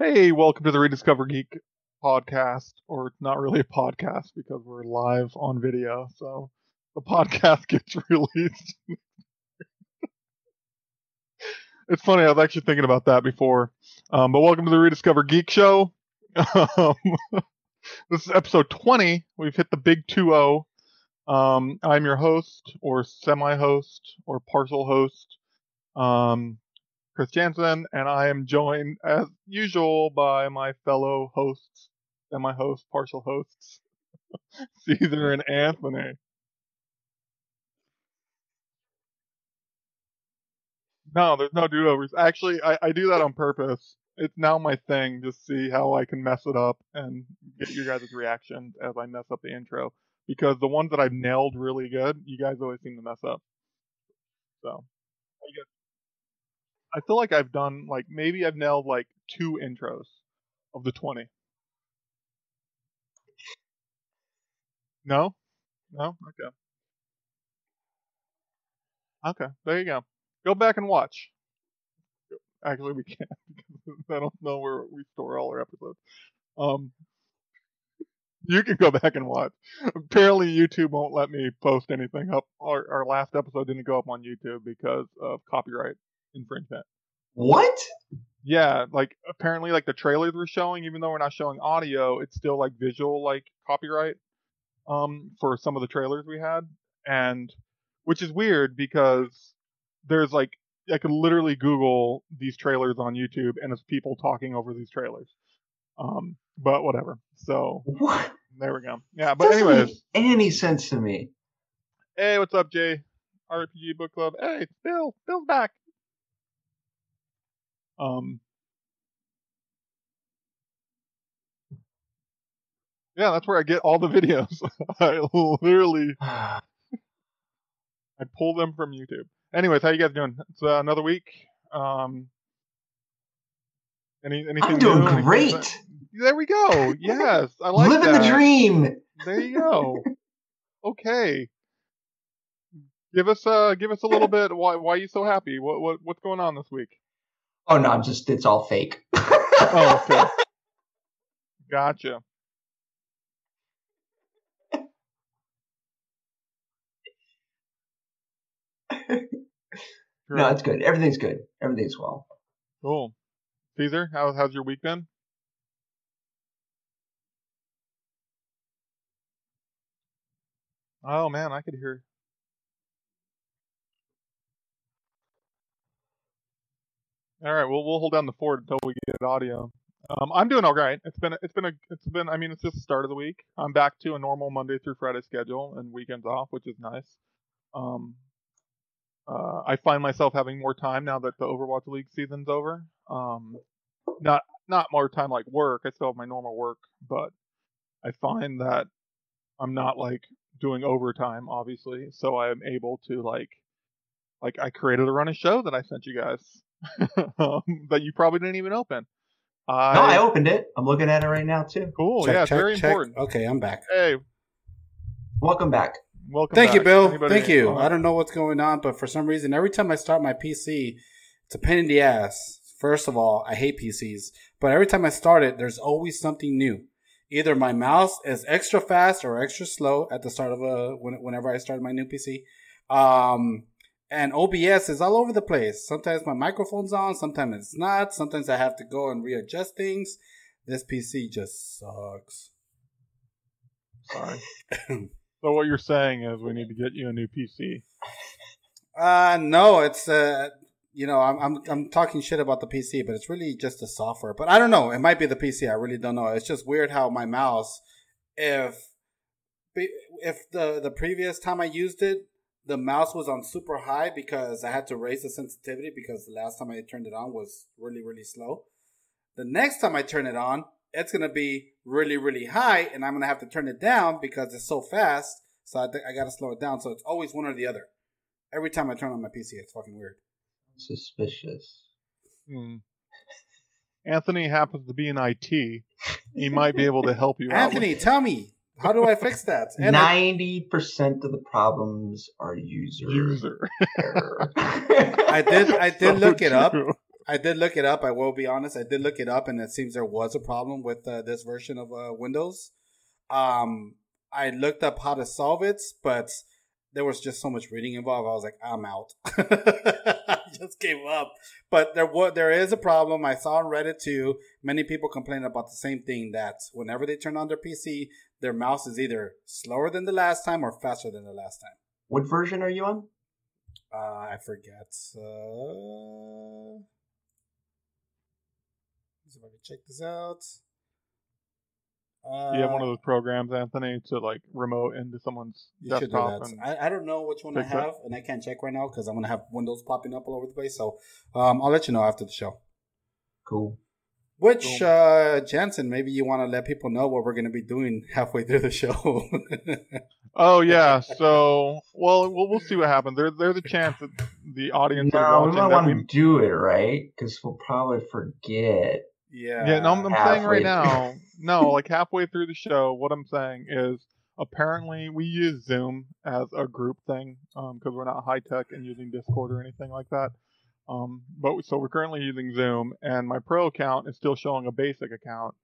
Hey, welcome to the Rediscover Geek podcast, or not really a podcast because we're live on video, so the podcast gets released. it's funny, I was actually thinking about that before. Um, but welcome to the Rediscover Geek Show. Um, this is episode 20. We've hit the big 2 0. Um, I'm your host, or semi host, or partial host, um, Chris Jansen, and I am joined, as usual, by my fellow hosts, and my host, partial hosts, Caesar and Anthony. No, there's no do overs. Actually, I, I do that on purpose. It's now my thing, just see how I can mess it up and get your guys' reactions as I mess up the intro because the ones that I've nailed really good, you guys always seem to mess up. So, I feel like I've done like maybe I've nailed like two intros of the twenty. No, no, okay, okay. There you go. Go back and watch. Actually, we can't because I don't know where we store all our episodes. Um, you can go back and watch. Apparently, YouTube won't let me post anything up. Our, our last episode didn't go up on YouTube because of copyright infringement. What? Yeah, like apparently, like the trailers we're showing, even though we're not showing audio, it's still like visual, like copyright, um, for some of the trailers we had, and which is weird because there's like I could literally Google these trailers on YouTube and it's people talking over these trailers. Um, but whatever. So What? there we go. Yeah, but Doesn't anyways, make any sense to me. hey, what's up, Jay? RPG Book Club. Hey, Bill. Bill's back. Um. Yeah, that's where I get all the videos. I literally I pull them from YouTube. Anyways, how you guys doing? It's uh, another week. Um. Any anything? I'm doing new? Great. There we go. Yes, I like Living that. the dream. There you go. okay. Give us uh give us a little bit why why are you so happy? What what what's going on this week? Oh no, I'm just it's all fake. Oh, okay. Gotcha. No, it's good. Everything's good. Everything's well. cool. Caesar, how how's your week been? Oh man, I could hear. All right, well we'll hold down the fort until we get audio. Um, I'm doing all right. It's been it's been a it's been I mean it's just the start of the week. I'm back to a normal Monday through Friday schedule and weekends off, which is nice. Um, uh, I find myself having more time now that the Overwatch League season's over. Um, not not more time like work. I still have my normal work, but I find that I'm not like doing overtime, obviously. So I am able to like like I created a running show that I sent you guys um, that you probably didn't even open. I, No, I opened it. I'm looking at it right now too. cool. Check, yeah, it's check, very check. important. Okay, I'm back. Hey, Welcome back. welcome. Thank you. Bill. Anybody- Thank you. I don't know what's going on, but for some reason, every time I start my PC, it's a pain in the ass. First of all, I hate PCs, but every time I start it, there's always something new. Either my mouse is extra fast or extra slow at the start of a whenever I start my new PC. Um, and OBS is all over the place. Sometimes my microphone's on, sometimes it's not. Sometimes I have to go and readjust things. This PC just sucks. Sorry. so what you're saying is we need to get you a new PC. Uh no, it's uh you know, I'm I'm I'm talking shit about the PC, but it's really just the software. But I don't know. It might be the PC. I really don't know. It's just weird how my mouse if if the the previous time I used it, the mouse was on super high because I had to raise the sensitivity because the last time I turned it on was really really slow. The next time I turn it on, it's going to be really really high and I'm going to have to turn it down because it's so fast. So I think I got to slow it down. So it's always one or the other. Every time I turn on my PC, it's fucking weird. Suspicious. Hmm. Anthony happens to be in IT. He might be able to help you out. Anthony, tell me, how do I fix that? And Ninety percent of the problems are user, user. error. I did I did So look it up. I did look it up. I will be honest. I did look it up, and it seems there was a problem with uh, this version of uh, Windows. Um, I looked up how to solve it, but there was just so much reading involved. I was like, I'm out. I just gave up. But there was there is a problem. I saw on Reddit too. Many people complain about the same thing. That whenever they turn on their PC, their mouse is either slower than the last time or faster than the last time. What version are you on? Uh, I forget. Uh, let's see if I can check this out. Uh, you have one of those programs, Anthony, to like remote into someone's you should do desktop. that. And I, I don't know which one I fix it. have, and I can't check right now because I'm gonna have windows popping up all over the place. So um, I'll let you know after the show. Cool. Which Cool. uh, Jansen, maybe you want to let people know what we're gonna be doing halfway through the show. oh yeah, so well, we'll we'll see what happens. There, there's a chance that the audience No, is we might that want we to do it right because we'll probably forget. yeah. Yeah, no, I'm, I'm saying halfway right now, no, like halfway through the show, what I'm saying is apparently we use Zoom as a group thing because we're not high tech and using Discord or anything like that. Um, but so we're currently using Zoom, and my pro account is still showing a basic account,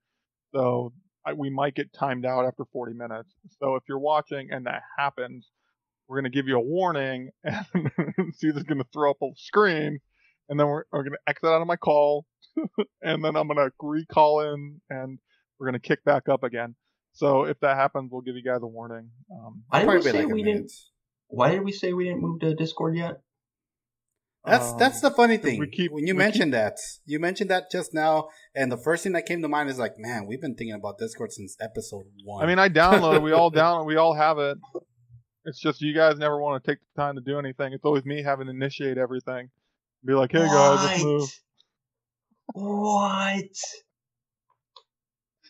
so I, we might get timed out after 40 minutes. So if you're watching and that happens, we're gonna give you a warning, and Caesar's gonna throw up a screen, and then we're, we're gonna exit out of my call, and then I'm gonna recall in, and we're gonna kick back up again. So if that happens, we'll give you guys a warning. Um, Why did we say like we didn't? Why did we say we didn't move to Discord yet? That's um, that's the funny thing. we keep- when you we mentioned that, you mentioned that just now, and the first thing that came to mind is like, man, we've been thinking about Discord since episode one. I mean, I downloaded. We all download. We all have it. It's just you guys never want to take the time to do anything. It's always me having to initiate everything. Be like, hey guys, let's move. What?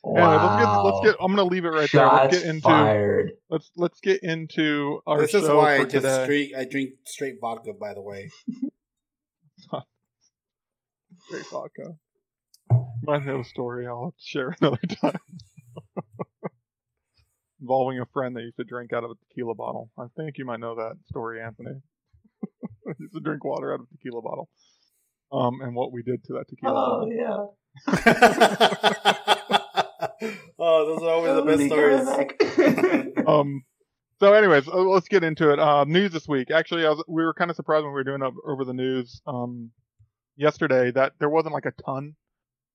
Anyway, let's get let's get. I'm gonna leave it right there. Let's get into fired. let's let's get into our this show is why I for just today. straight I drink straight vodka. By the way, Great vodka. Might have a story I'll share another time. Involving a friend that used to drink out of a tequila bottle. I think you might know that story, Anthony. he used to drink water out of a tequila bottle. Um, and what we did to that tequila Oh bottle. yeah. Oh, those are always the best stories. Um, so, anyways, uh, let's get into it. Uh, news this week. Actually, I was, we were kind of surprised when we were doing up over the news um, yesterday that there wasn't like a ton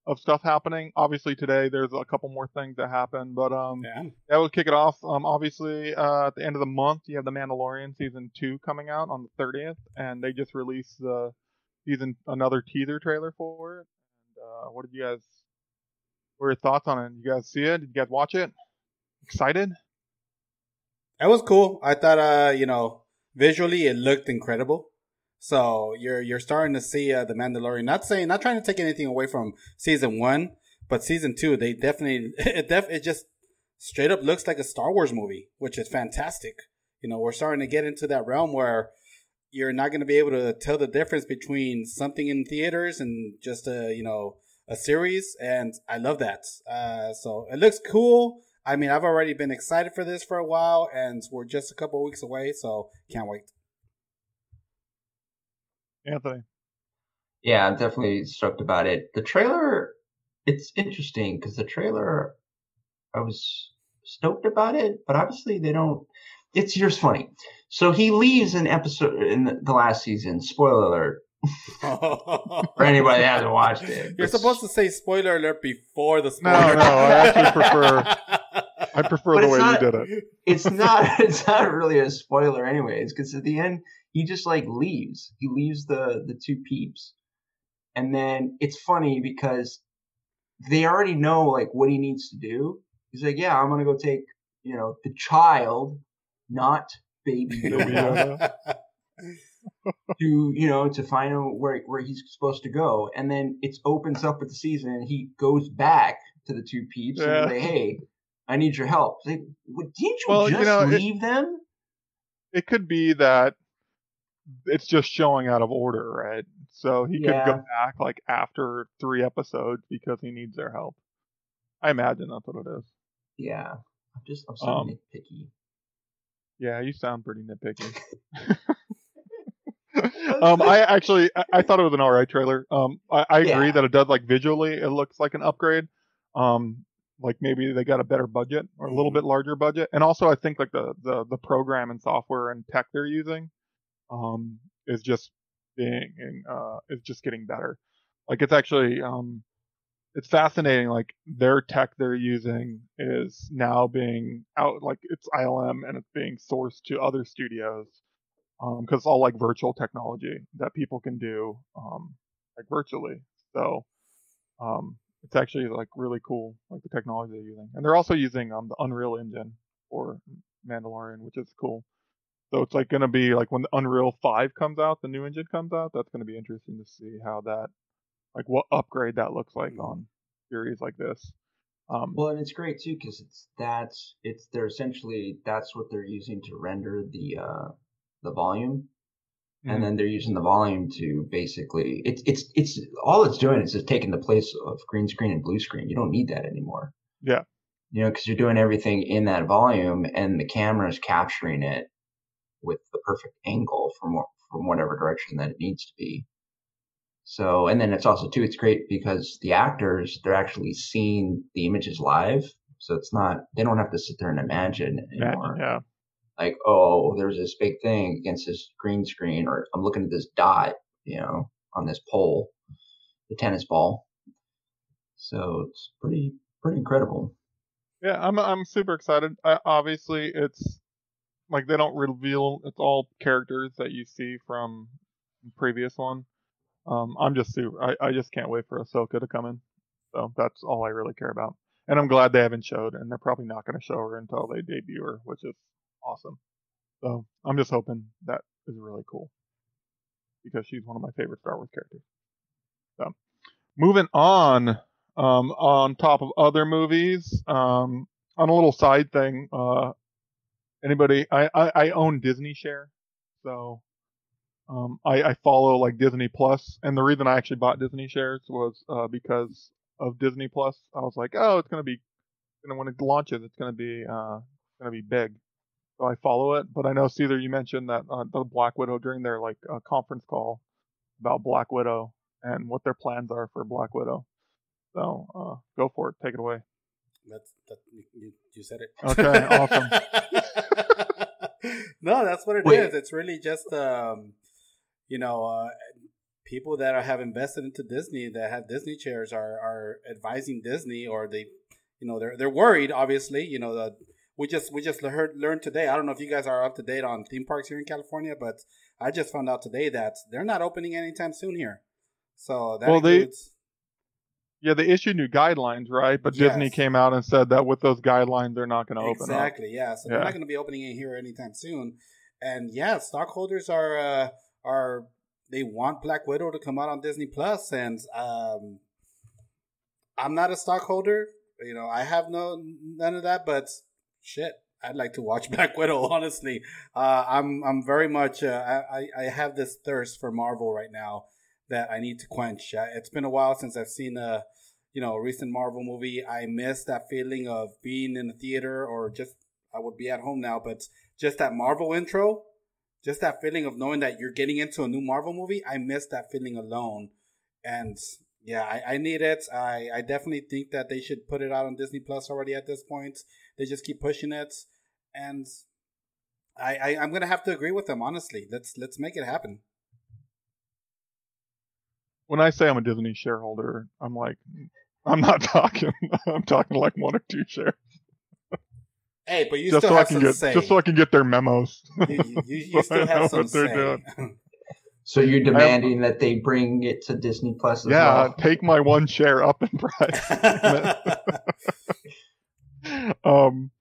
of stuff happening. Obviously, today there's a couple more things that happen, but um, yeah. that would kick it off. Um, obviously, uh, at the end of the month, you have the Mandalorian season two coming out on the 30th, and they just released the season another teaser trailer for it. And uh, what did you guys? What were your thoughts on it? You guys see it? Did you guys watch it? Excited? That was cool. I thought, uh, you know, visually it looked incredible. So you're you're starting to see uh, the Mandalorian. Not saying, not trying to take anything away from season one, but season two, they definitely it def it just straight up looks like a Star Wars movie, which is fantastic. You know, we're starting to get into that realm where you're not going to be able to tell the difference between something in theaters and just a you know a series, and I love that. Uh, so it looks cool. I mean, I've already been excited for this for a while, and we're just a couple weeks away, so can't wait. Anthony. yeah, I'm definitely stoked about it. The trailer, it's interesting because the trailer, I was stoked about it, but obviously they don't. It's here's funny. So he leaves an episode in the, the last season. Spoiler alert for anybody that hasn't watched it. You're supposed to say spoiler alert before the No, spoiler. no, no, I actually prefer- I prefer But the way not- you did it. it's not it's not really a spoiler anyways because at the end he just like leaves he leaves the the two peeps and then it's funny because they already know like what he needs to do he's like yeah i'm gonna go take you know the child not baby Baby Yoda, Yoda. to you know to find out where where he's supposed to go and then it opens up with the season and he goes back to the two peeps Yeah. and like hey i need your help what, didn't you Well, you just know, it- leave them It could be that it's just showing out of order, right? So he could go back like after three episodes because he needs their help. I imagine that's what it is. Yeah, I'm just I'm so Um, nitpicky. Yeah, you sound pretty nitpicky. Um, I actually I, I thought it was an alright trailer. Um, I, I agree Yeah. that it does like visually, it looks like an upgrade. Um, like maybe they got a better budget or a little Mhm. bit larger budget, and also I think like the the the program and software and tech they're using, um, is just being uh is just getting better. Like it's actually um, it's fascinating. Like their tech they're using is now being out like it's ILM and it's being sourced to other studios because it's all like virtual technology that people can do um, like virtually. So um, it's actually like really cool, like the technology they're using, and they're also using um, the Unreal Engine for Mandalorian, which is cool. So it's like gonna be like when the Unreal Five comes out, the new engine comes out. That's gonna be interesting to see how that, like, what upgrade that looks like Mhm. on series like this. Um, Well, and it's great too because it's that's it's they're essentially that's what they're using to render the uh the volume, mhm. and then they're using the volume to basically it's it's it's all it's doing is just taking the place of green screen and blue screen. You don't need that anymore. Yeah. You know, because you're doing everything in that volume, and the camera is capturing it with the perfect angle from from whatever direction that it needs to be. So, and then it's also too, it's great because the actors, they're actually seeing the images live. So it's not, they don't have to sit there and imagine anymore. Imagine, yeah, Like, oh, there's this big thing against this green screen, or I'm looking at this dot, you know, on this pole, the tennis ball. So it's pretty, pretty incredible. yeah. I'm I'm super excited. I, obviously, it's like they don't reveal. It's all characters that you see from previous one. Um, I'm just super. I, I just can't wait for Ahsoka to come in. So that's all I really care about. And I'm glad they haven't showed, and they're probably not going to show her until they debut her, which is awesome. So I'm just hoping that is really cool because she's one of my favorite Star Wars characters. So moving on, um, on top of other movies, um, on a little side thing, uh, anybody, I, I, I own Disney Share, so um, I, I follow like Disney Plus, and the reason I actually bought Disney shares was uh, because of Disney Plus. I was like, oh, it's gonna be, you know, when it launches, it's gonna be, uh, gonna be big. So I follow it, but I know Caesar, you mentioned that uh, the Black Widow during their like uh, conference call about Black Widow and what their plans are for Black Widow. So uh, go for it, take it away. That's that you, you said it. Okay, awesome. no, that's what it is. Wait. It's really just um, you know, uh, people that are, have invested into Disney that have Disney chairs are are advising Disney, or they, you know, they're they're worried. Obviously, you know, the, we just we just heard learned today. I don't know if you guys are up to date on theme parks here in California, but I just found out today that they're not opening anytime soon here. So that Well, they- Yeah, they issued new guidelines, right? But Disney came out and said that with those guidelines, they're not going to open up. Exactly. Yeah. So they're not going to be opening it here anytime soon. And yeah, stockholders are uh, are they want Black Widow to come out on Disney Plus, and um, I'm not a stockholder. You know, I have no none of that. But shit, I'd like to watch Black Widow. Honestly, uh, I'm I'm very much uh, I I have this thirst for Marvel right now that I need to quench. Uh, it's been a while since I've seen a you know a recent Marvel movie. I miss that feeling of being in the theater or just I would be at home now, but just that Marvel intro, just that feeling of knowing that you're getting into a new Marvel movie. I miss that feeling alone, and yeah, I, I need it. I, I definitely think that they should put it out on Disney Plus already at this point. They just keep pushing it, and I, I I'm gonna have to agree with them. Honestly, let's let's make it happen. When I say I'm a Disney shareholder, I'm like, I'm not talking. I'm talking like one or two shares, Hey, but you just still so I can some get, say. just so I can get their memos. you, you, you, you still have some say. So you're demanding that they bring it to Disney Plus as yeah, well? take my one share up in price. um,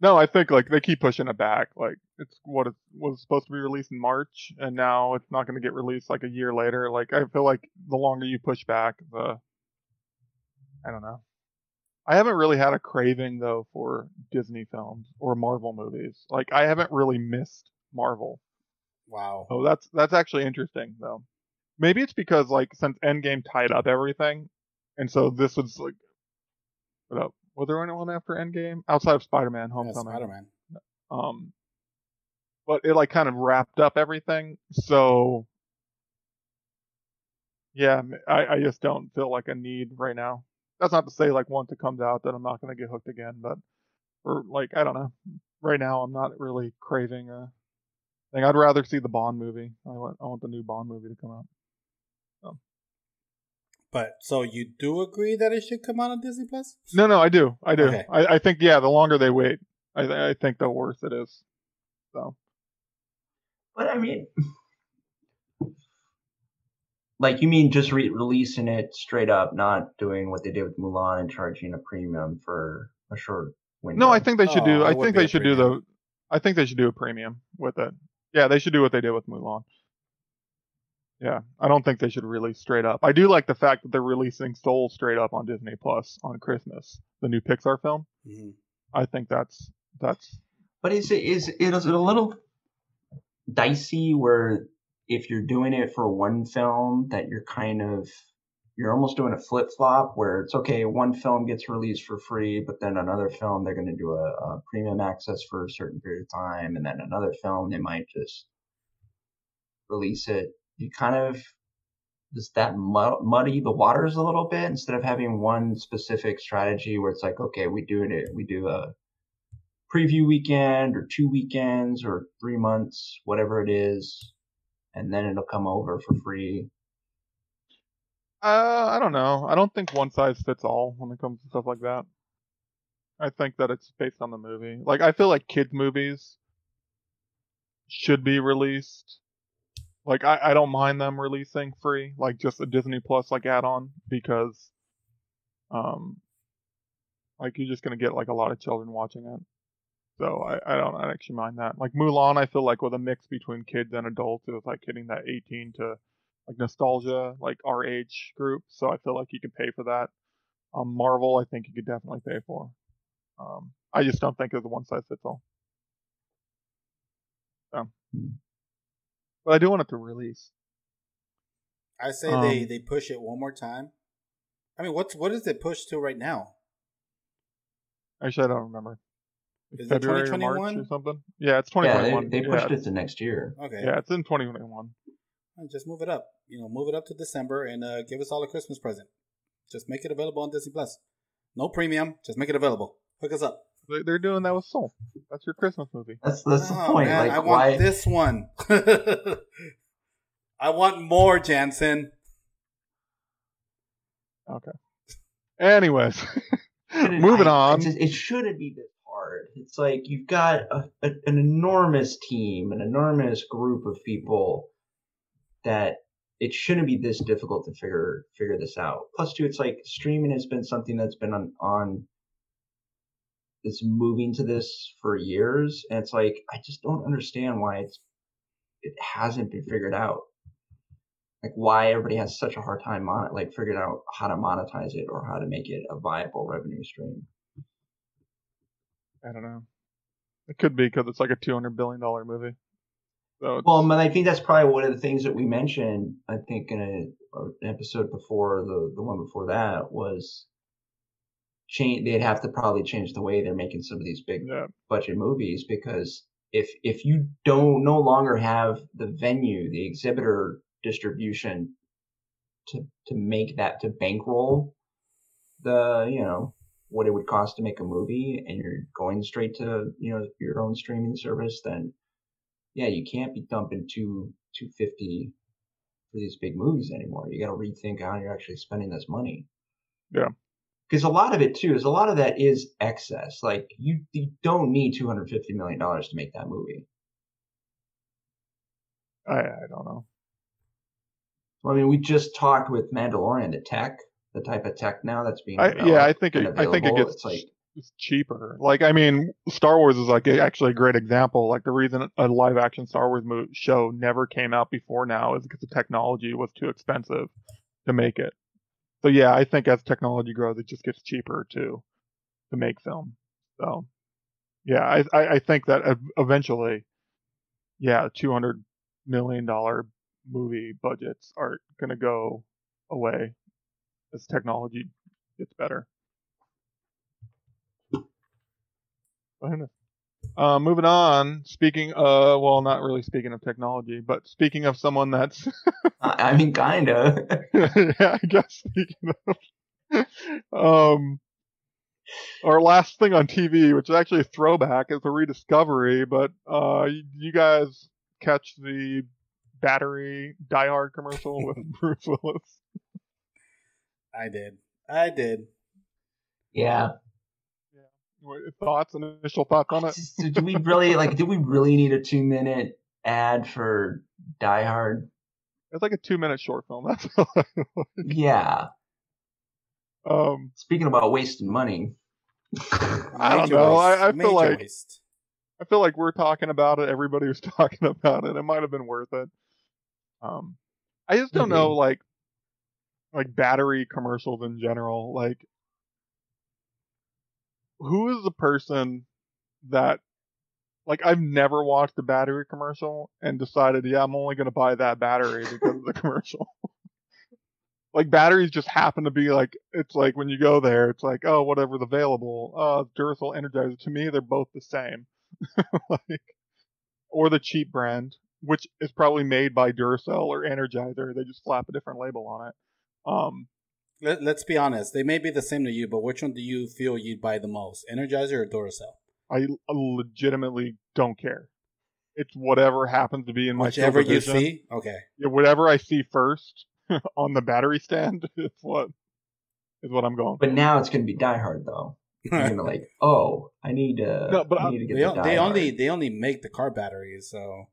no, I think like they keep pushing it back. Like it's what it was supposed to be released in March, and now it's not going to get released like a year later. Like I feel like the longer you push back, the I don't know. I haven't really had a craving though for Disney films or Marvel movies. Like I haven't really missed Marvel. Wow. Oh, that's that's actually interesting though. Maybe it's because like since Endgame tied up everything, and so this was like, what up? Was there anyone after Endgame outside of Spider-Man: Homecoming? Yeah, Spider-Man. Um, but it like kind of wrapped up everything. So yeah, I, I just don't feel like a need right now. That's not to say like once it comes out that I'm not gonna get hooked again, but or like I don't know. Right now, I'm not really craving a thing. I'd rather see the Bond movie. I want I want the new Bond movie to come out. But so you do agree that it should come out on Disney Plus? No, no, I do, I do. Okay. I, I think yeah, the longer they wait, I I think the worse it is. So But I mean, like you mean just re- releasing it straight up, not doing what they did with Mulan and charging a premium for a short window. no, I think they should Oh, do. I think they a should do the. I think they should do a premium with it. Yeah, they should do what they did with Mulan. Yeah, I don't think they should release straight up. I do like the fact that they're releasing Soul straight up on Disney Plus on Christmas, the new Pixar film. Mhm. I think that's that's But is it is it is it a little dicey where if you're doing it for one film that you're kind of you're almost doing a flip flop where it's okay one film gets released for free but then another film they're going to do a, a premium access for a certain period of time and then another film they might just release it you kind of does that mu- muddy the waters a little bit instead of having one specific strategy where it's like okay we do it we do a preview weekend or two weekends or three months, whatever it is, and then it'll come over for free. Uh, I don't know. I don't think one size fits all when it comes to stuff like that. I think that it's based on the movie. Like, I feel like kids' movies should be released. Like, I, I don't mind them releasing free, like just a Disney Plus like add-on because, um, like you're just gonna get like a lot of children watching it. So I, I don't actually mind that. Like Mulan, I feel like with a mix between kids and adults, it was like hitting that 18 to like nostalgia, like our age group. So I feel like you could pay for that. Um, Marvel, I think you could definitely pay for. Um, I just don't think it's a one size fits all. So, Hmm. but I do want it to release. I say they, Um, they push it one more time. I mean, what's what is it pushed to right now? Actually, I don't remember. Like Is it February or March 2021? or something? Yeah, it's Yeah, 2021. they, they pushed yeah, it to next year. Okay, Yeah, it's in 2021. Uh, just move it up. You know, move it up to December and uh, give us all a Christmas present. Just make it available on Disney Plus. No premium, just make it available. Hook us up. They- They're doing that with Soul. That's your Christmas movie. That's that's the Oh, point. man, like I want why? this one. I want more, Jansen. Okay. Anyways, shouldn't- moving I- on. It, just, it shouldn't be this hard. It's like you've got a, a, an enormous team, an enormous group of people that it shouldn't be this difficult to figure figure this out. Plus, two, it's like streaming has been something that's been on on it's moving to this for years, and it's like I just don't understand why it's it hasn't been figured out. Like why everybody has such a hard time mon- like figuring out how to monetize it or how to make it a viable revenue stream. I don't know. It could be because it's like a 200 billion dollar movie. So Well, but I think that's probably one of the things that we mentioned. I think in a, an episode before the the one before that was change. They'd have to probably change the way they're making some of these big yeah, budget movies because if if you don't no longer have the venue, the exhibitor distribution to to make that to bankroll the you know what it would cost to make a movie and you're going straight to you know your own streaming service then yeah you can't be dumping two 250 for these big movies anymore. You got to rethink how you're actually spending this money. Yeah. because a lot of it too is a lot of that is excess. Like you, you don't need 250 million dollars to make that movie. I, I don't know. I mean, we just talked with Mandalorian, the tech, the type of tech now that's being I, yeah, I think it, I think it gets It's like it's cheaper. Like I mean, Star Wars is like actually a great example. Like the reason a live action Star Wars movie show never came out before now is because the technology was too expensive to make it. So yeah, I think as technology grows, it just gets cheaper to to make film. So yeah, I I, I think that eventually, yeah, two hundred million dollar movie budgets are gonna go away as technology gets better. But who knows? Uh, moving on. Speaking, uh, well, not really speaking of technology, but speaking of someone that's, I I mean, kinda. yeah, I guess speaking of, um, our last thing on TV, which is actually a throwback, is a rediscovery. But uh, you, you guys catch the battery Die Hard commercial with Bruce Willis? I did. I did. yeah. What- Thoughts, initial thoughts on it? Just- Do we really like? Do we really need a two minute ad for Die Hard? It's like a two-minute short film. That's all. I know. Yeah. um, Speaking about wasting money. I don't know. waste. I- I feel like- waste. I feel like we're talking about it. Everybody was talking about it. It might have been worth it. Um, I just don't know, like, like battery commercials in general. Like, who is the person that, like, I've never watched a battery commercial and decided, yeah, I'm only gonna buy that battery because of the commercial. like batteries just happen to be like it's like when you go there, it's like oh whatever's available. Uh, Duracell Energizer. To me, they're both the same. like, or the cheap brand, which is probably made by Duracell or Energizer. They just slap a different label on it. Um, Let, let's be honest. They may be the same to you, but which one do you feel you'd buy the most? Energizer or Duracell? I legitimately don't care. It's whatever happens to be in my Whichever you see. Okay. Yeah, whatever I see first on the battery stand is what is what I'm going. But now it's gonna be Die Hard though. You're gonna like, oh, I need to. No, but I I- need to get they, the Die they only they only make the car batteries, so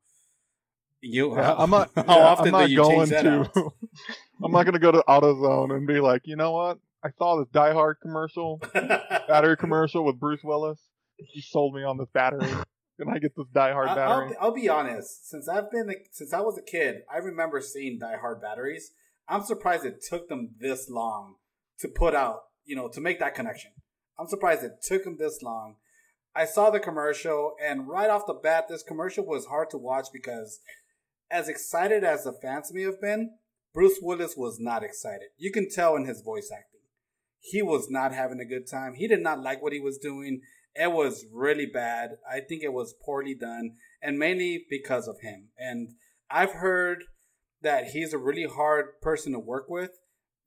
you. Yeah, I'm oh, not. How yeah, often I'm do you going change that to. I'm not going to go to AutoZone and be like, you know what? I saw this Die Hard commercial, battery commercial with Bruce Willis. He sold me on this battery. Can I get this Die Hard I- I'll, battery? I'll be honest. Since I've been a- since I was a kid, I remember seeing Die Hard batteries. I'm surprised it took them this long to put out, you know, to make that connection. I'm surprised it took them this long. I saw the commercial, and right off the bat, this commercial was hard to watch because, as excited as the fans may have been, Bruce Willis was not excited. You can tell in his voice acting. He was not having a good time. He did not like what he was doing. It was really bad. I think it was poorly done, and mainly because of him. And I've heard that he's a really hard person to work with.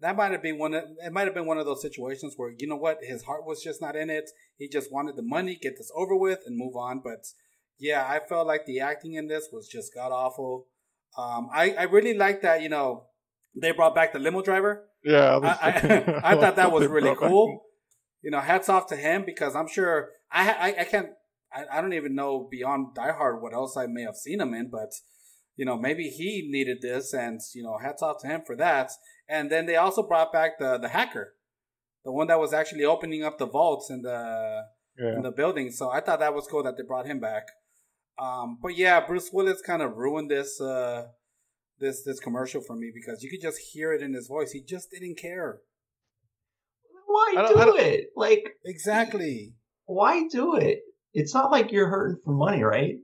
That might have been one. Of, it might have been one of those situations where you know what, his heart was just not in it. He just wanted the money, get this over with, and move on. But yeah, I felt like the acting in this was just god awful. Um, I I really like that. You know, they brought back the limo driver. yeah, I, I, I thought that was really brought back- cool. You know, hats off to him because I'm sure I I, I can't I, I don't even know beyond Die Hard what else I may have seen him in, but you know maybe he needed this, and you know hats off to him for that. And then they also brought back the the hacker, the one that was actually opening up the vaults in the Yeah. in the building. So I thought that was cool that they brought him back. Um, but yeah, Bruce Willis kind of ruined this uh, this this commercial for me because you could just hear it in his voice. He just didn't care. Why I don't- do I don't- it? Like, Exactly. why do it? It's not like you're hurting for money, right?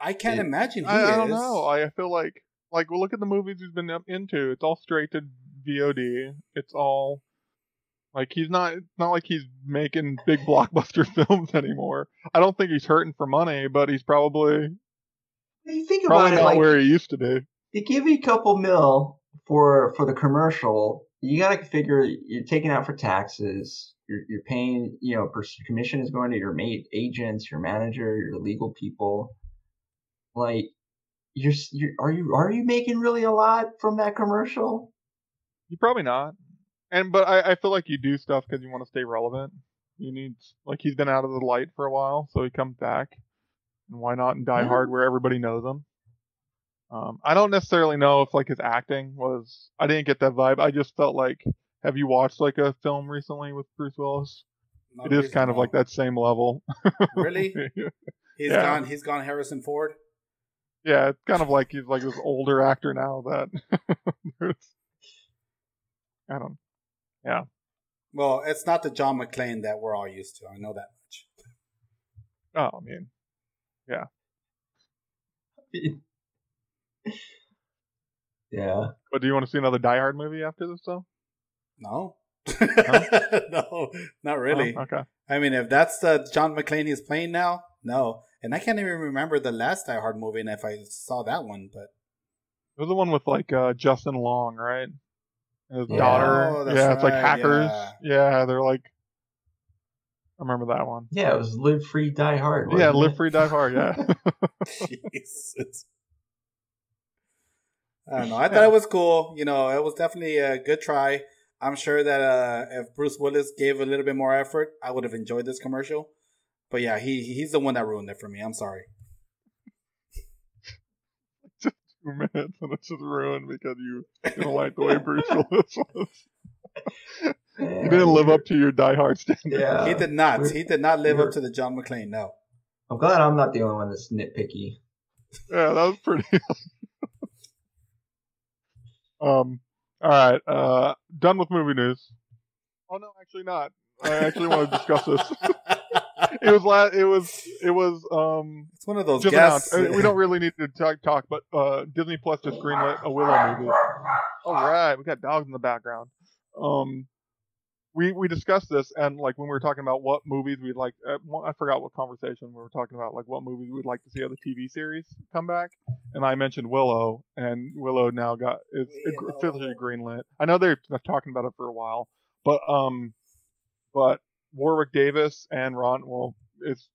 I can't It- imagine he I, I don't know. I I feel like like well, look at the movies he's been up into. It's all straight to VOD. It's all like he's not. It's not like he's making big blockbuster films anymore. I don't think he's hurting for money, but he's probably You think probably about it, not like where he used to be. they give you a couple mil for for the commercial. You got to figure you're taking out for taxes. You're, you're paying, you know, per- commission is going to your mate agents, your manager, your legal people. Like, you're, you're are you are you making really a lot from that commercial? You probably not. And but I, I feel like you do stuff because you want to stay relevant. You need like he's been out of the light for a while, so he comes back. And why not in Die Yeah. Hard where everybody knows him? Um, I don't necessarily know if like his acting was. I didn't get that vibe. I just felt like. Have you watched like a film recently with Bruce Willis? Not it is kind of like that same level. Really? He's Yeah. gone. He's gone. Harrison Ford. yeah, it's kind of like he's like this older actor now that. I don't. Well, it's not the John McClane that we're all used to. I know that much. Oh, I mean, yeah. Yeah. But do you want to see another Die Hard movie after this though? No. no, not really. Oh, okay. I mean, if that's the John McClane he's playing now, no. And I can't even remember the last Die Hard movie, and if I saw that one, but It was the one with like uh, Justin Long, right? And his Yeah. daughter. Oh, that's yeah, it's like hackers. yeah. Yeah. they're like. I remember that one. Yeah, it was Live Free Die Hard. Yeah, wasn't live it? free, die hard. Yeah. Jesus. I don't know. I thought it was cool. You know, it was definitely a good try. I'm sure that uh, if Bruce Willis gave a little bit more effort, I would have enjoyed this commercial. But yeah, he he's the one that ruined it for me. I'm sorry. Two minutes and it's just ruined because you didn't like the way Bruce Willis was. Yeah, You didn't live up to your Die Hard standard. Yeah. he did not. we're- He did not live up to the John McClane. No. I'm glad I'm not the only one that's nitpicky. Yeah, that was pretty. um. All right. Uh. Done with movie news. Oh no, actually not. I actually want to discuss this. It was la- It was. It was. Um. it's one of those Just guests. announced. Uh, We don't really need to talk, talk, but uh, Disney Plus just greenlit a Willow movie. All right, we got dogs in the background. Um, we we discussed this, and like when we were talking about what movies we'd like, uh, I forgot what conversation we were talking about, like what movies we'd like to see other TV series come back, and I mentioned Willow, and Willow now got it's Willow. officially greenlit. I know they're talking about it for a while, but um, but Warwick Davis and Ron, well, is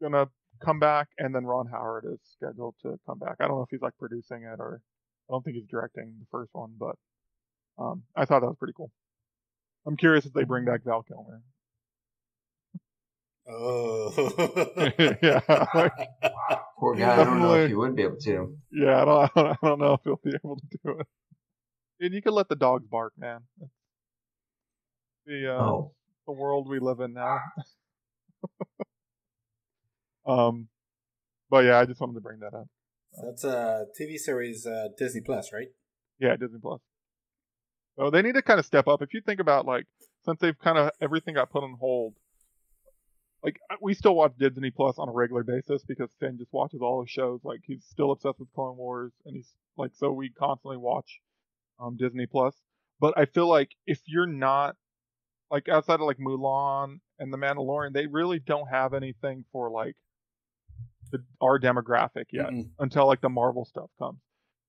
gonna come back, and then Ron Howard is scheduled to come back. I don't know if he's like producing it or I don't think he's directing the first one, but um, I thought that was pretty cool. I'm curious if they bring back Val Kilmer. oh. yeah, like, Poor guy. I don't know if he would be able to. yeah. I don't, I don't know if he'll be able to do it. And you can let the dogs bark, man. The uh, Oh, the world we live in now. um, but yeah, I just wanted to bring that up. That's a TV series, uh, Disney Plus, right? Yeah, Disney Plus. So they need to kind of step up. If you think about like since they've kind of everything got put on hold, like we still watch Disney Plus on a regular basis because Finn just watches all the shows. Like he's still obsessed with Clone Wars, and he's like so we constantly watch um, Disney Plus. But I feel like if you're not like outside of like Mulan and The Mandalorian, they really don't have anything for like the, our demographic yet Mm-mm. until like the Marvel stuff comes.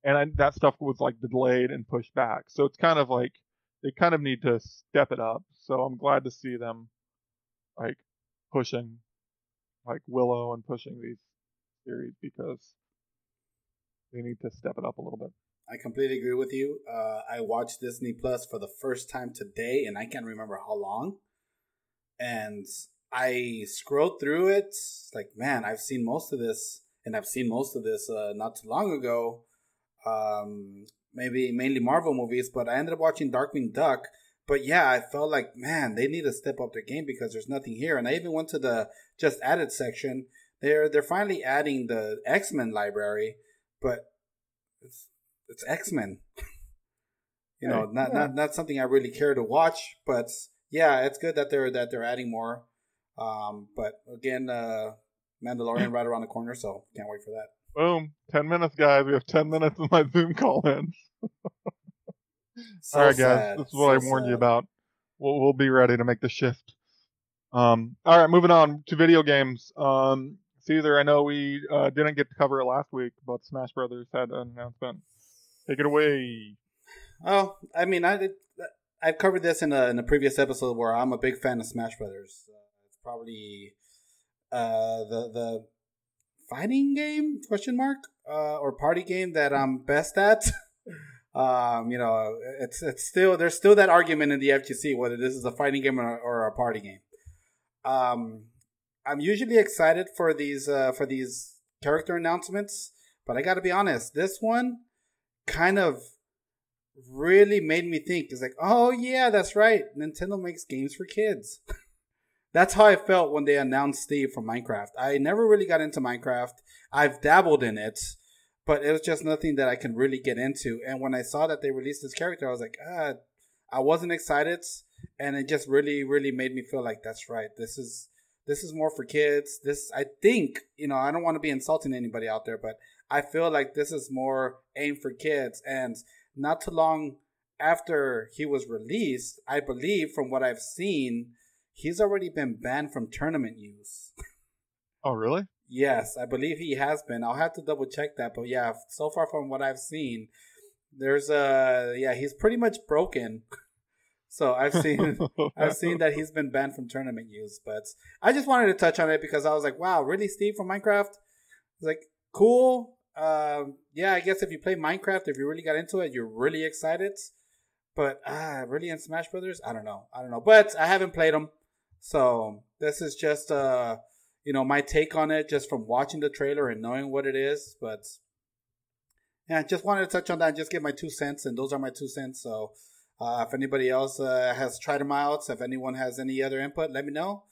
And I, that stuff was like delayed and pushed back. So it's kind of like they kind of need to step it up. So I'm glad to see them like pushing like Willow and pushing these series because they need to step it up a little bit. I completely agree with you. Uh, I watched Disney Plus for the first time today, and I can't remember how long. And I scrolled through it, like, man, I've seen most of this, and I've seen most of this uh, not too long ago. Um, maybe mainly Marvel movies, but I ended up watching Darkwing Duck. But yeah, I felt like, man, they need to step up their game because there's nothing here. And I even went to the just added section. They're they're finally adding the X Men library, but it's X Men. you know, Hey, not yeah. not not something I really care to watch, but yeah, it's good that they're that they're adding more. Um, but again, uh, Mandalorian right around the corner, so can't wait for that. Boom. 10 minutes, guys. We have 10 minutes in my Zoom call in. So all right, guys. sad, This is what so I warned you about. We'll, we'll be ready to make the shift. Um, all right, moving on to video games. Um, Caesar, I know we uh, didn't get to cover it last week, but Smash Brothers had an announcement. Take it away. Oh, I mean, I did. I've covered this in a in a previous episode where I'm a big fan of Smash Brothers. Uh, it's probably uh, the the fighting game question mark uh, or party game that I'm best at. um, you know, it's it's still there's still that argument in the FGC whether this is a fighting game or, or a party game. Um, I'm usually excited for these uh, for these character announcements, but I got to be honest, this one kind of really made me think. It's like, oh yeah, that's right. Nintendo makes games for kids. that's how I felt when they announced Steve from Minecraft. I never really got into Minecraft. I've dabbled in it, but it was just nothing that I can really get into. And when I saw that they released this character, I was like, ah, I wasn't excited, and it just really, really made me feel like that's right. This is this is more for kids. This I think, you know, I don't want to be insulting anybody out there, but I feel like this is more aimed for kids and not too long after he was released, I believe from what I've seen, he's already been banned from tournament use. Oh, really? Yes, I believe he has been. I'll have to double check that, but yeah, so far from what I've seen, there's a yeah, he's pretty much broken. So I've seen I've seen that he's been banned from tournament use, but I just wanted to touch on it because I was like, wow, really, Steve from Minecraft? It's like cool. Um, yeah, I guess if you play Minecraft, if you really got into it, you're really excited. But ah, really in Smash Brothers, I don't know, I don't know. But I haven't played them, so this is just uh, you know, my take on it just from watching the trailer and knowing what it is. But yeah, just wanted to touch on that, and just give my two cents, and those are my two cents. So uh, if anybody else uh, has tried them out, if anyone has any other input, let me know.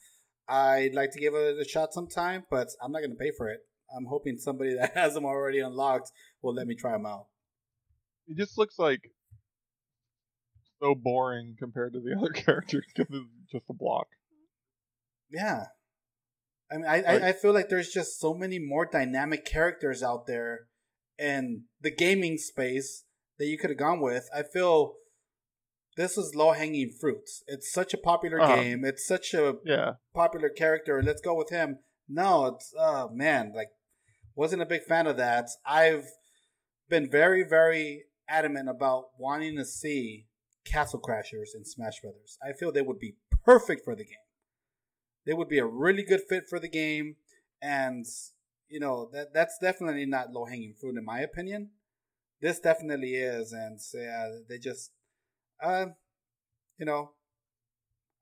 I'd like to give it a shot sometime, but I'm not going to pay for it. I'm hoping somebody that has them already unlocked will let me try them out. It just looks like so boring compared to the other characters because it's just a block. Yeah. I mean, I, I, I feel like there's just so many more dynamic characters out there in the gaming space that you could have gone with. I feel this is low hanging fruits. It's such a popular uh-huh. game. It's such a yeah. popular character. Let's go with him. No, it's oh man, like wasn't a big fan of that. I've been very, very adamant about wanting to see Castle Crashers in Smash Brothers. I feel they would be perfect for the game. They would be a really good fit for the game, and you know that that's definitely not low hanging fruit in my opinion. This definitely is, and yeah, they just uh, you know,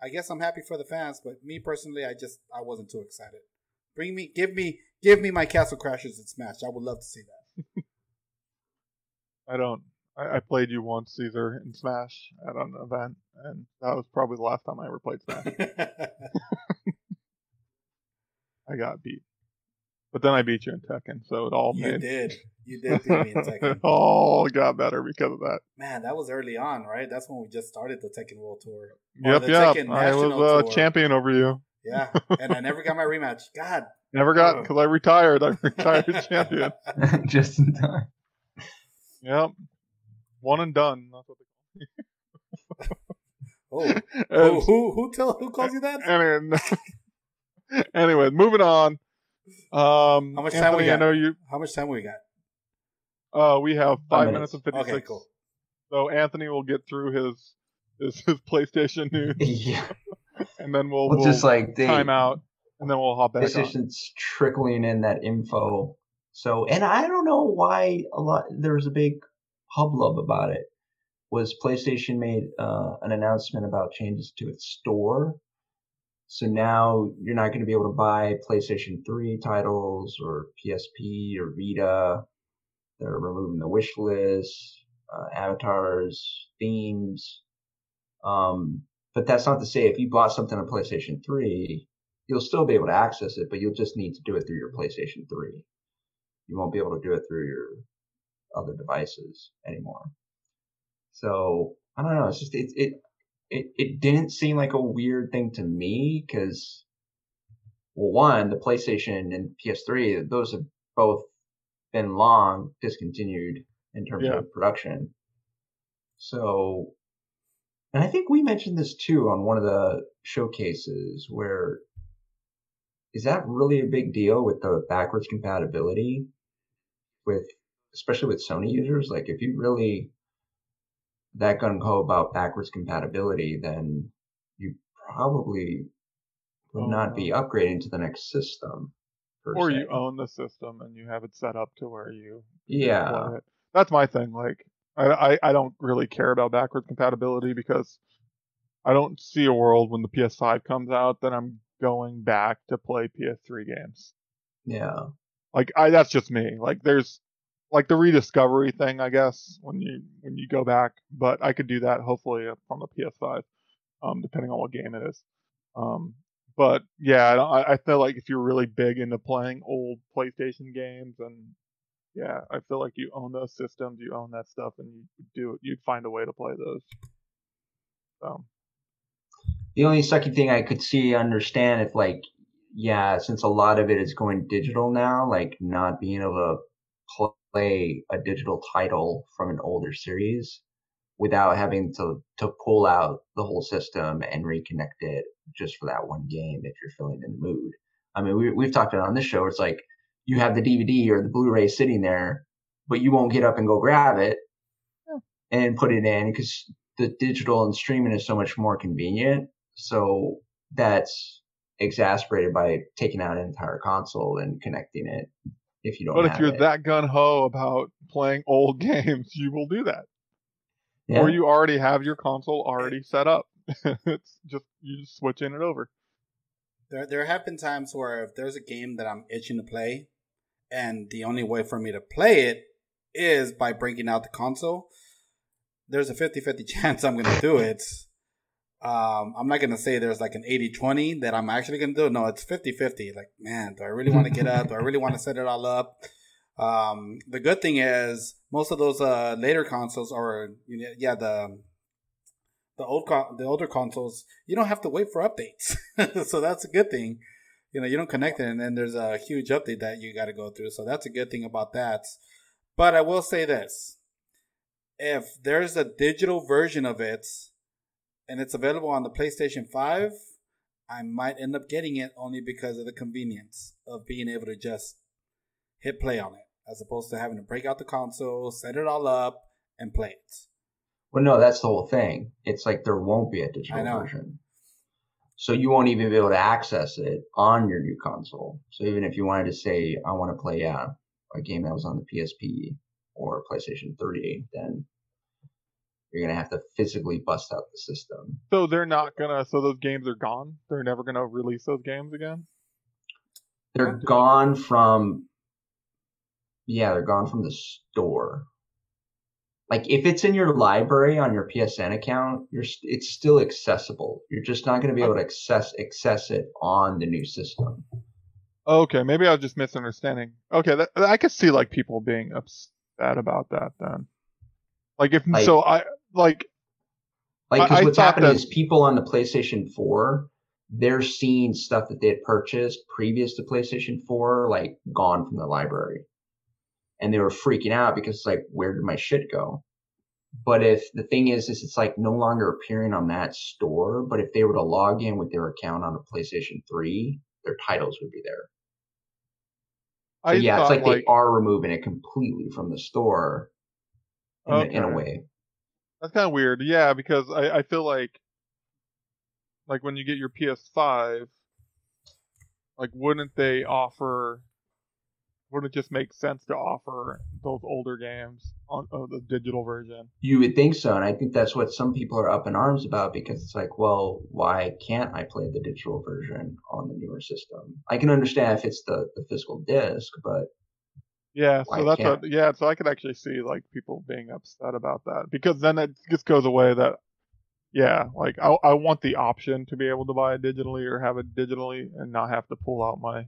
I guess I'm happy for the fans, but me personally, I just I wasn't too excited. Bring me, give me, give me my Castle Crashers in Smash. I would love to see that. I don't. I, I, played you once, Caesar, in Smash at an event, and that was probably the last time I ever played Smash. I got beat. But then I beat you in Tekken, so it all you made. did. You did beat me in Tekken. it all got better because of that. Man, that was early on, right? That's when we just started the Tekken World Tour. Yep, yep. I was uh, champion over you. Yeah, and I never got my rematch. God. Never got because I retired. I retired champion. just in time. Yep. One and done. That's what they call me. oh. who, who who tell who calls you that? Anyway, anyway, moving on. Um, How much Anthony, time we got? I know you. How much time we got? Uh, we have five minutes. minutes and fifty six. Okay, cool. So Anthony will get through his his, his PlayStation news. yeah. And then we'll, we'll, just like they, time out, and then we'll hop back. PlayStation's on. trickling in that info. So, and I don't know why a lot there was a big hubbub about it. Was PlayStation made uh, an announcement about changes to its store so now you're not going to be able to buy PlayStation 3 titles or PSP or Vita. They're removing the wish list, uh, avatars, themes. Um, but that's not to say if you bought something on PlayStation 3, you'll still be able to access it, but you'll just need to do it through your PlayStation 3. You won't be able to do it through your other devices anymore. So I don't know. It's just it it it, it didn't seem like a weird thing to me because, well, one, the PlayStation and PS3, those have both been long discontinued in terms yeah. of production. So, and I think we mentioned this too on one of the showcases where is that really a big deal with the backwards compatibility with, especially with Sony users? Like if you really that gun ho about backwards compatibility, then you probably would oh, not be upgrading to the next system. Or se. you own the system and you have it set up to where you yeah. That's my thing. Like I, I I don't really care about backward compatibility because I don't see a world when the PS5 comes out that I'm going back to play PS3 games. Yeah. Like I that's just me. Like there's like the rediscovery thing, I guess, when you when you go back. But I could do that hopefully from the PS5, um, depending on what game it is. Um, but yeah, I, I feel like if you're really big into playing old PlayStation games, and yeah, I feel like you own those systems, you own that stuff, and you do you'd find a way to play those. So. The only second thing I could see understand if like yeah, since a lot of it is going digital now, like not being able to play a digital title from an older series without having to to pull out the whole system and reconnect it just for that one game if you're feeling in the mood. I mean, we, we've talked about on this show. It's like you have the DVD or the Blu-ray sitting there, but you won't get up and go grab it yeah. and put it in because the digital and streaming is so much more convenient. So that's exasperated by taking out an entire console and connecting it if you don't. But if you're it. that gun ho about playing old games, you will do that. Yeah. Or you already have your console already set up. it's just you just switching it over. There, there have been times where if there's a game that I'm itching to play, and the only way for me to play it is by breaking out the console, there's a 50-50 chance I'm going to do it. Um, I'm not going to say there's like an 80-20 that I'm actually going to do. No, it's 50-50. Like, man, do I really want to get up? Do I really want to set it all up? Um, the good thing is most of those uh, later consoles or yeah the the old the older consoles you don't have to wait for updates so that's a good thing you know you don't connect it and then there's a huge update that you got to go through so that's a good thing about that but i will say this if there's a digital version of it and it's available on the playstation 5 i might end up getting it only because of the convenience of being able to just hit play on it as opposed to having to break out the console, set it all up, and play it. Well, no, that's the whole thing. It's like there won't be a digital version. So you won't even be able to access it on your new console. So even if you wanted to say, I want to play uh, a game that was on the PSP or PlayStation 3, then you're going to have to physically bust out the system. So they're not going to, so those games are gone? They're never going to release those games again? They're gone from yeah, they're gone from the store. Like if it's in your library on your PSN account, you're it's still accessible. You're just not going to be oh. able to access access it on the new system. Oh, okay, maybe I was just misunderstanding. Okay, that, I could see like people being upset about that then. Like if like, so, I like. Like because what's happening that... is people on the PlayStation 4, they're seeing stuff that they had purchased previous to PlayStation 4, like gone from the library and they were freaking out because it's like, where did my shit go? But if the thing is, is it's like no longer appearing on that store, but if they were to log in with their account on a PlayStation 3, their titles would be there. So yeah, it's like, like, they are removing it completely from the store in, okay. a, in a way. That's kind of weird. Yeah, because I, I feel like, like when you get your PS5, like wouldn't they offer would it just make sense to offer those older games on uh, the digital version? You would think so, and I think that's what some people are up in arms about because it's like, well, why can't I play the digital version on the newer system? I can understand if it's the the physical disc, but yeah, so that's a, yeah, so I could actually see like people being upset about that because then it just goes away that yeah, like I I want the option to be able to buy it digitally or have it digitally and not have to pull out my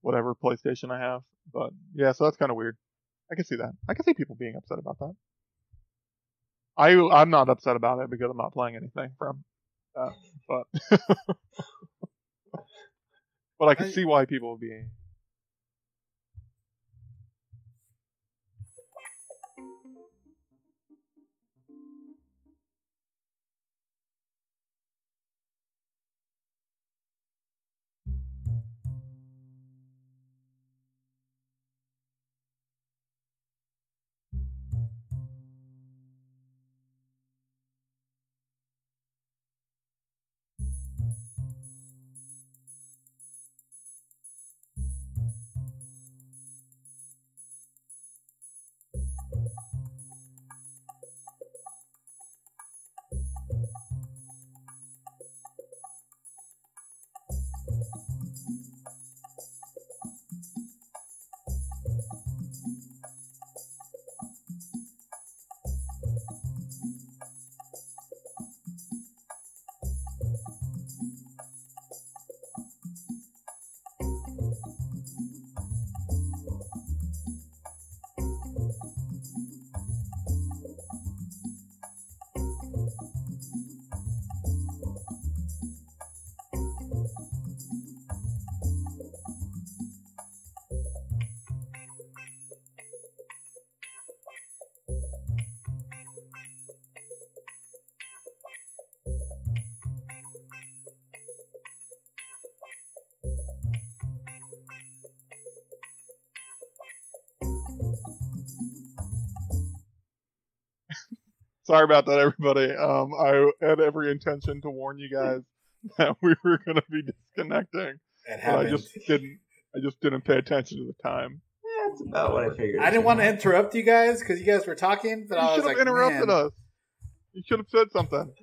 whatever PlayStation I have. But yeah, so that's kind of weird. I can see that. I can see people being upset about that. I I'm not upset about it because I'm not playing anything from that, but but I can I, see why people would be Sorry about that, everybody. Um, I had every intention to warn you guys that we were going to be disconnecting. It But I just didn't. I just didn't pay attention to the time. Yeah, that's about what I figured. I didn't want to interrupt you guys because you guys were talking, but you I was should like, have interrupted man, us. You should have said something.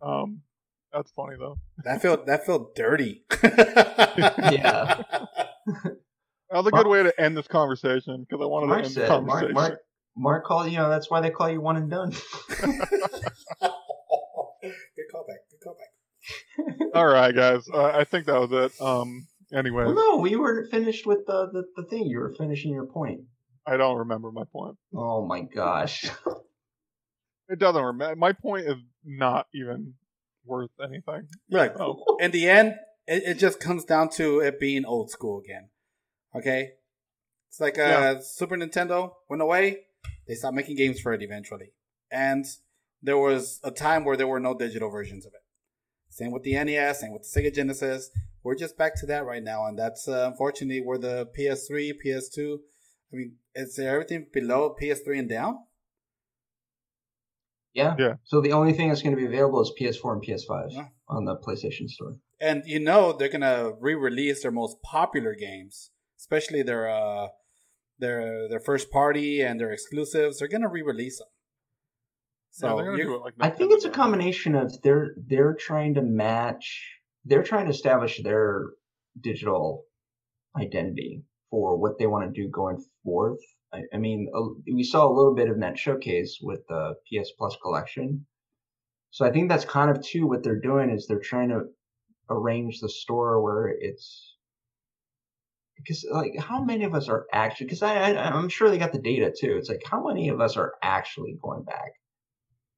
Um, that's funny though. that felt that felt dirty. Yeah. That was a good way to end this conversation because I wanted Mark to end the conversation. Mark, Mark, Mark called, you know, that's why they call you one and done. good callback. Good callback. All right, guys. Uh, I think that was it. Um, anyways, well, no, we weren't finished with the, the, the thing. You were finishing your point. I don't remember my point. Oh my gosh. It doesn't remember. My point is not even worth anything. Right. Oh, in the end, it, it just comes down to it being old school again. Okay, it's like uh, Yeah. Super Nintendo went away. They stopped making games for it eventually, and there was a time where there were no digital versions of it. Same with the NES, same with the Sega Genesis. We're just back to that right now, and that's uh, unfortunately where the PS3, PS2. I mean, is there everything below PS3 and down? Yeah. Yeah. So the only thing that's going to be available is PS4 and PS5 Yeah. on the PlayStation Store. And you know they're gonna re-release their most popular games, especially their uh their their first party and their exclusives. They're gonna re-release them. yeah, So they're gonna do it like I think it's a combination of they're they're trying to match they're trying to establish their digital identity for what they want to do going forth. I, I mean, a, we saw a little bit of that showcase with the PS Plus collection. So I think that's kind of too what they're doing is they're trying to arrange the store where it's because like how many of us are actually because I, I I'm sure they got the data too. It's like how many of us are actually going back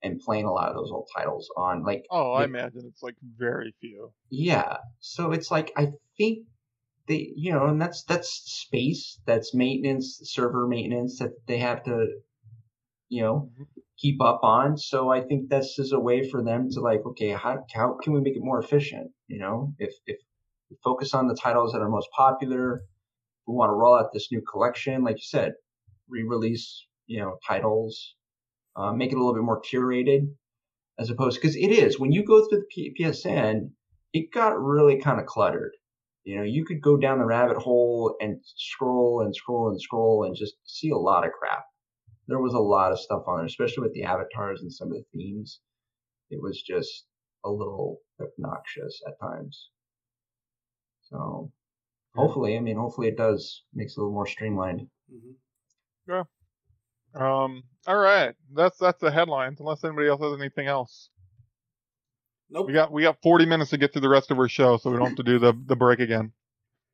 and playing a lot of those old titles on like Oh, I imagine it's like very few. yeah so it's like i think they you know and that's that's space that's maintenance server maintenance that they have to you know Mhm. keep up on so i think this is a way for them to like okay how, how can we make it more efficient you know if if we focus on the titles that are most popular we want to roll out this new collection like you said re-release you know titles uh, make it a little bit more curated as opposed because it is when you go through the P- PSN, it got really kind of cluttered. You know, you could go down the rabbit hole and scroll and scroll and scroll and just see a lot of crap. There was a lot of stuff on there, especially with the avatars and some of the themes. It was just a little obnoxious at times. So Yeah. hopefully, I mean, hopefully it does makes it a little more streamlined. Mhm. Um. All right. That's that's the headlines. Unless anybody else has anything else, Nope. we got we got 40 minutes to get through the rest of our show, so we don't have to do the the break again.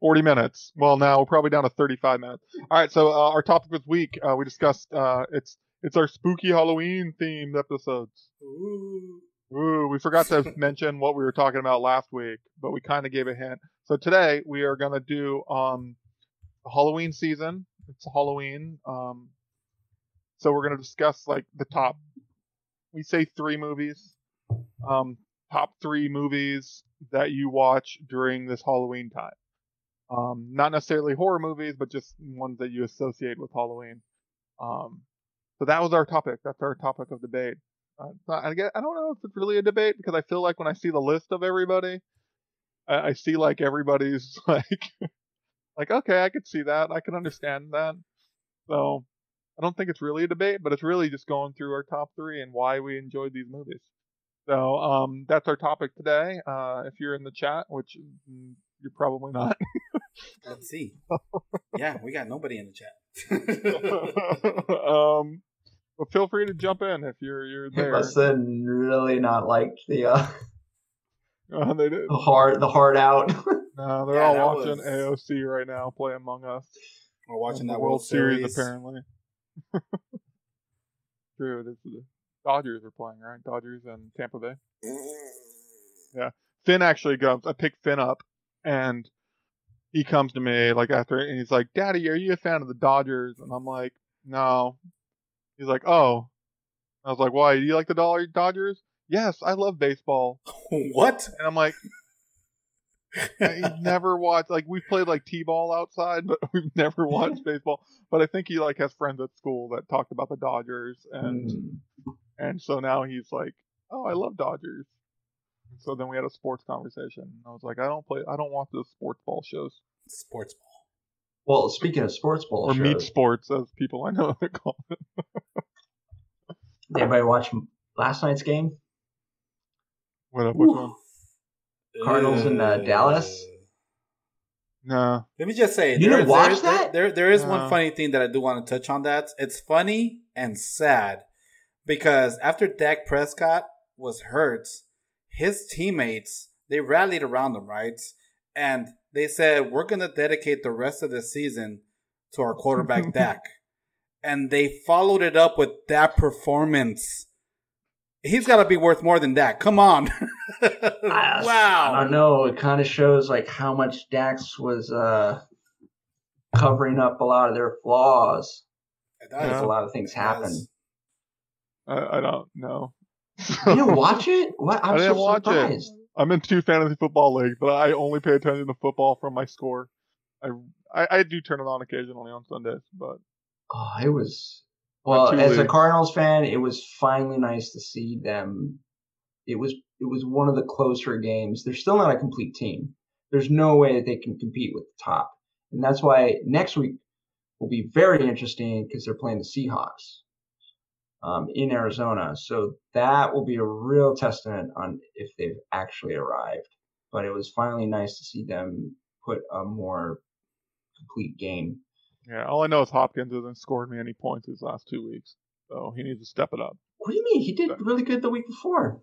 40 minutes. Well, now we're probably down to 35 minutes. All right. So uh, our topic this week, uh, we discussed. Uh, it's it's our spooky Halloween themed episodes. Ooh. Ooh, we forgot to mention what we were talking about last week, but we kind of gave a hint. So today we are gonna do um Halloween season. It's Halloween. Um, so we're gonna discuss like the top. We say three movies. Um, top three movies that you watch during this Halloween time. Um, not necessarily horror movies, but just ones that you associate with Halloween. Um, so that was our topic. That's our topic of debate. Uh, I, get, I don't know if it's really a debate because I feel like when I see the list of everybody, I, I see like everybody's like, like okay, I could see that, I can understand that. So I don't think it's really a debate, but it's really just going through our top three and why we enjoyed these movies. So um, that's our topic today. Uh, if you're in the chat, which mm, you're probably not, Let's see. yeah, we got nobody in the chat. um, but feel free to jump in if you're you're They there. must have really not liked the uh, Uh, they did. the hard the hard out. No, they're Yeah, all watching was- AOC right now, play Among Us. We're watching that World Series. apparently. True, it is the Dodgers are playing, right? Dodgers and Tampa Bay. Yeah, Finn actually comes. I picked Finn up, and he comes to me like after, and he's like, "Daddy, are you a fan of the Dodgers?" And I'm like, "No." He's like, "Oh." I was like, "Why? Do you like the Dollar Dodgers?" Yes, I love baseball. what? And I'm like, he's never watched like we've played like t-ball outside, but we've never watched baseball. But I think he like has friends at school that talked about the Dodgers, and Mm. and so now he's like, "Oh, I love Dodgers." So then we had a sports conversation. I was like, "I don't play. I don't watch the sports ball shows Sports ball. Well, speaking of sports ball or meat sports, as people I know they call it." did anybody watch last night's game? What? Which Ooh. one? Cardinals in, uh, Dallas? Nah. Let me just say, You there- didn't watch there- that? There, there is No. one funny thing that I do want to touch on. That it's funny and sad because after Dak Prescott was hurt, his teammates they rallied around him, right? And they said, "We're going to dedicate the rest of the season to our quarterback Dak," and they followed it up with that performance. He's got to be worth more than that. Come on! I wow. don't know. It kind of shows like how much Dak's was uh, covering up a lot of their flaws. That Because a lot of things happen. I, I don't know. You didn't watch it? What? I'm I didn't so watch surprised. it. I'm in two fantasy football leagues, but I only pay attention to football from my score. I, I, I do turn it on occasionally on Sundays, but Oh, it was. Well, as a. Cardinals fan, it was finally nice to see them. It was it was one of the closer games. They're still not a complete team. There's no way that they can compete with the top, and that's why next week will be very interesting because they're playing the Seahawks um, in Arizona. So that will be a real testament on if they've actually arrived. But it was finally nice to see them put a more complete game yeah, all I know is Hopkins hasn't scored me any points these last two weeks, so he needs to step it up. What do you mean? He did really good the week before.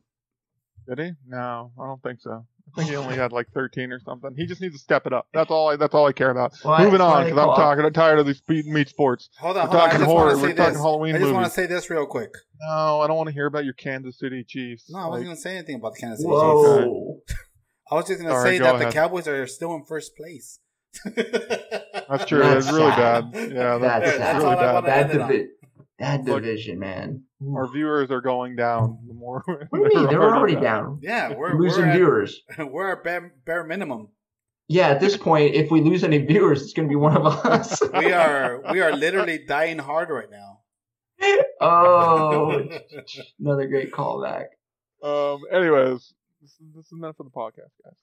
Did he? No, I don't think so. I think he only had like 13 or something. He just needs to step it up. That's all. I, that's all I care about. Well, Moving on, because I'm talking. I'm tired of these beat meat sports. Hold on, We're hold on. I talking just horror. want to We're say talking this. Halloween I just want to say this real quick. No, I don't want to hear about your Kansas City Chiefs. No, I wasn't Like, going to say anything about the Kansas City Chiefs. Whoa. I was just going to All right, say go that ahead. the Cowboys are still in first place. that's true. That's it's really bad. Yeah, That's that's, sad. that's That's really all I bad. wanna That, end it on. divi- that Look, division, man. Our viewers are going down. The more What do you mean? They're already down. yeah, we're, Losing we're, viewers. we're at bare, bare minimum. Yeah, at this point, if we lose any viewers, it's going to be one of us. We are we are literally dying hard right now. oh, another great callback. Um. Anyways, this is, this is meant for the podcast, guys.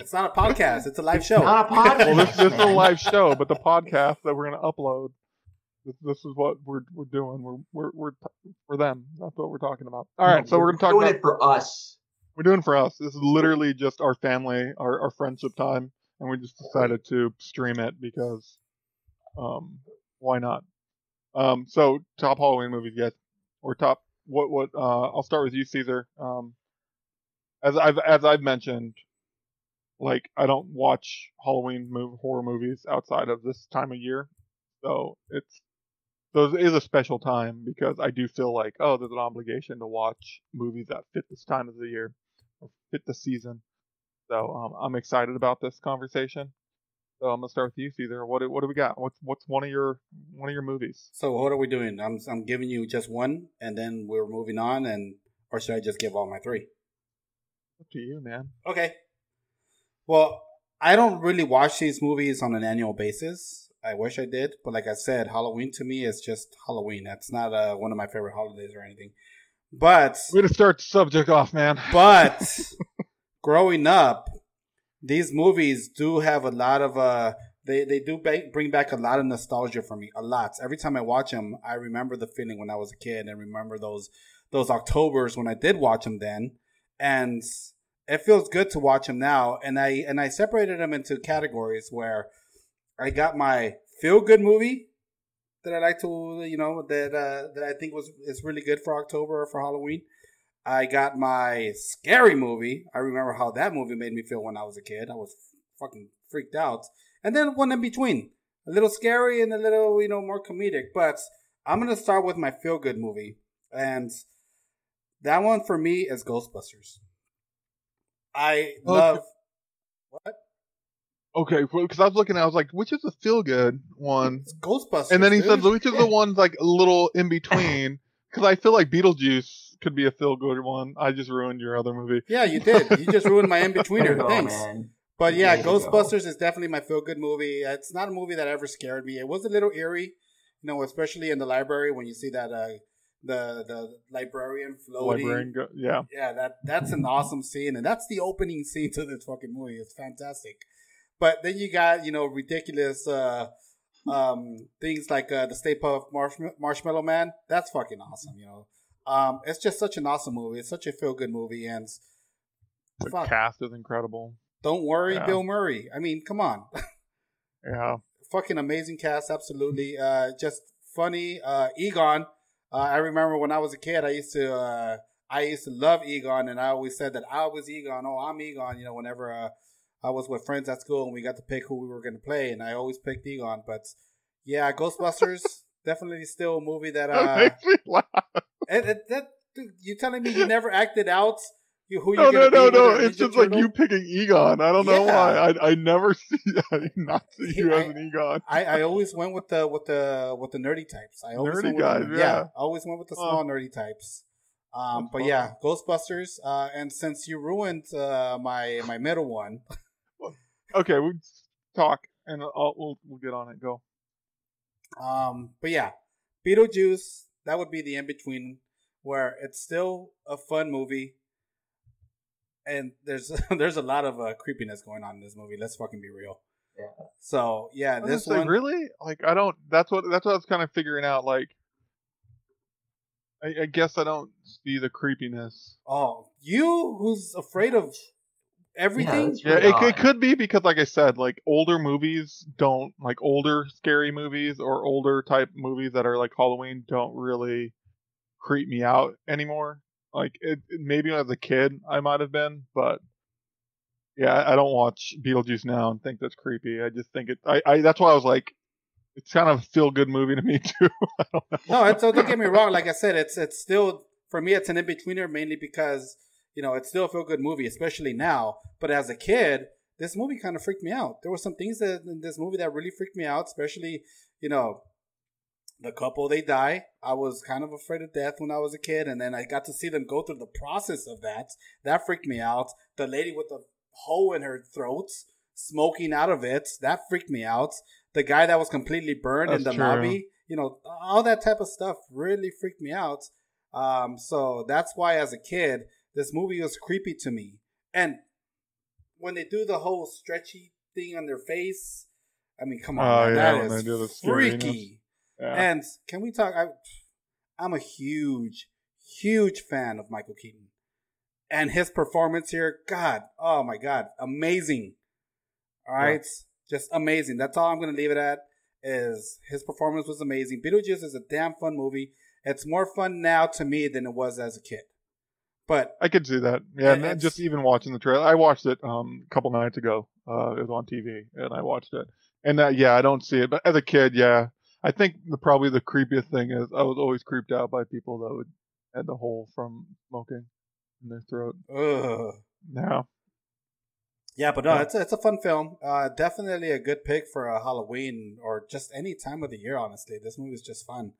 It's not a podcast. It's a live show. Not a podcast. Well, this, this is a live show, but the podcast that we're gonna upload, this, this is what we're we're doing. We're we're we're t- for them. That's what we're talking about. All right, No, so we're gonna talk doing about it for us. we're doing for us. This is literally just our family, our our friendship time, and we just decided to stream it because, um, why not? Um, so top Halloween movies, yes, or top what what? Uh, I'll start with you, Caesar. Um, as I've as I've mentioned, like I don't watch Halloween move, horror movies outside of this time of year, so it's so it is a special time because I do feel like oh, there's an obligation to watch movies that fit this time of the year or fit the season. So um, I'm excited about this conversation. So I'm gonna start with you, Caesar. What do, what do we got? What's what's one of your one of your movies? So what are we doing? I'm I'm giving you just one, and then we're moving on, and or should I just give all my three? Up to you, man. Okay. Well, I don't really watch these movies on an annual basis. I wish I did, but like I said, Halloween to me is just Halloween. That's not uh, one of my favorite holidays or anything. But Way to start the subject off, man. but growing up, these movies do have a lot of uh they they do ba- bring back a lot of nostalgia for me. A lot. Every time I watch them, I remember the feeling when I was a kid and remember those those Octobers when I did watch them then, and it feels good to watch them now. And I and I separated them into categories where I got my feel good movie that I like to you know that uh, that I think was is really good for October or for Halloween. I got my scary movie. I remember how that movie made me feel when I was a kid. I was fucking freaked out. And then one in between, a little scary and a little, you know, more comedic. But I'm gonna start with my feel good movie, and that one for me is Ghostbusters. I love. What? Okay, because I was looking, at I was like, which is the feel good one? It's Ghostbusters. And then he dude. said, which is the one like a little in between? Because I feel like Beetlejuice could be a feel good one. I just ruined your other movie. Yeah, you did. You just ruined my in betweener. go, Thanks. man. But yeah, There you go. Ghostbusters is definitely my feel good movie. It's not a movie that ever scared me. It was a little eerie, you know, especially in the library when you see that uh the the librarian floating. Librarian, go, yeah. Yeah, that that's an awesome scene, and that's the opening scene to this fucking movie. It's fantastic. But then you got you know ridiculous uh, um, things like uh, the Stay Puft Marshmallow, Marshmallow Man. That's fucking awesome. You know, um, it's just such an awesome movie. It's such a feel good movie, and The fuck, cast is incredible. don't worry, Yeah. Bill Murray. I mean, come on, Yeah. fucking amazing cast. Absolutely, uh, just funny. Uh, Egon. Uh, I remember when I was a kid, I used to. Uh, I used to love Egon, and I always said that I was Egon. Oh, I'm Egon. You know, whenever uh, I was with friends at school and we got to pick who we were going to play, and I always picked Egon. But yeah, Ghostbusters definitely still a movie that. That Uh, makes me laugh. and, and that dude, you telling me you never acted out you, who No, no, no, no. It's just like you picking Egon. I don't know why. I I never see I not see you I- as an Egon. I, I always went with the with the with the nerdy types. I always Nerdy went with guys, the, yeah. I always went with the small nerdy types. Um, but yeah, Ghostbusters. Uh, and since you ruined uh, my my middle one, Okay, we talk and I'll, we'll we'll get on it. Go. Um, but yeah, Beetlejuice. That would be the in between, where it's still a fun movie, and there's there's a lot of uh, creepiness going on in this movie. Let's fucking be real. Yeah. So yeah, I this say, one. really like I don't. That's what that's what I was kind of figuring out. Like, I, I guess I don't see the creepiness. Oh, you who's afraid of everything? that's Yeah, it, it could be because, like I said, like older movies don't like older scary movies or older type movies that are like Halloween don't really creep me out anymore. Like it, maybe as a kid I might have been, but yeah, I don't watch Beetlejuice now and think that's creepy. I just think it. I, I that's why I was like, it's kind of a feel good movie to me too. No, it's, don't get me wrong. Like I said, it's it's still for me. It's an in betweener mainly because you know it's still a feel good movie, especially now. But as a kid, this movie kind of freaked me out. There were some things that in this movie that really freaked me out, especially you know the couple they die. I was kind of afraid of death when I was a kid, and then I got to see them go through the process of that. That freaked me out. The lady with the hole in her throat, smoking out of it, that freaked me out. The guy that was completely burned in the true. lobby, you know, all that type of stuff really freaked me out. Um, so that's why, as a kid, this movie was creepy to me. And when they do the whole stretchy thing on their face, I mean, come on, Oh, man, yeah, that is freaky. Yeah. And can we talk? I, I'm a huge, huge fan of Michael Keaton, and his performance here. God, oh my God, amazing! All right, just amazing. That's all I'm gonna leave it at. Is his performance was amazing. Beetlejuice is a damn fun movie. It's more fun now to me than it was as a kid. But I could see that. Yeah, and just even watching the trailer. I watched it um a couple nights ago. Uh, it was on TV, and I watched it. And uh, yeah, I don't see it. But as a kid, yeah, I think the probably the creepiest thing is I was always creeped out by people that would had the hole from smoking in their throat. ugh. Now, Yeah, but no, Yeah. it's a, it's a fun film. Uh, definitely a good pick for a Halloween or just any time of the year. Honestly, this movie is just fun.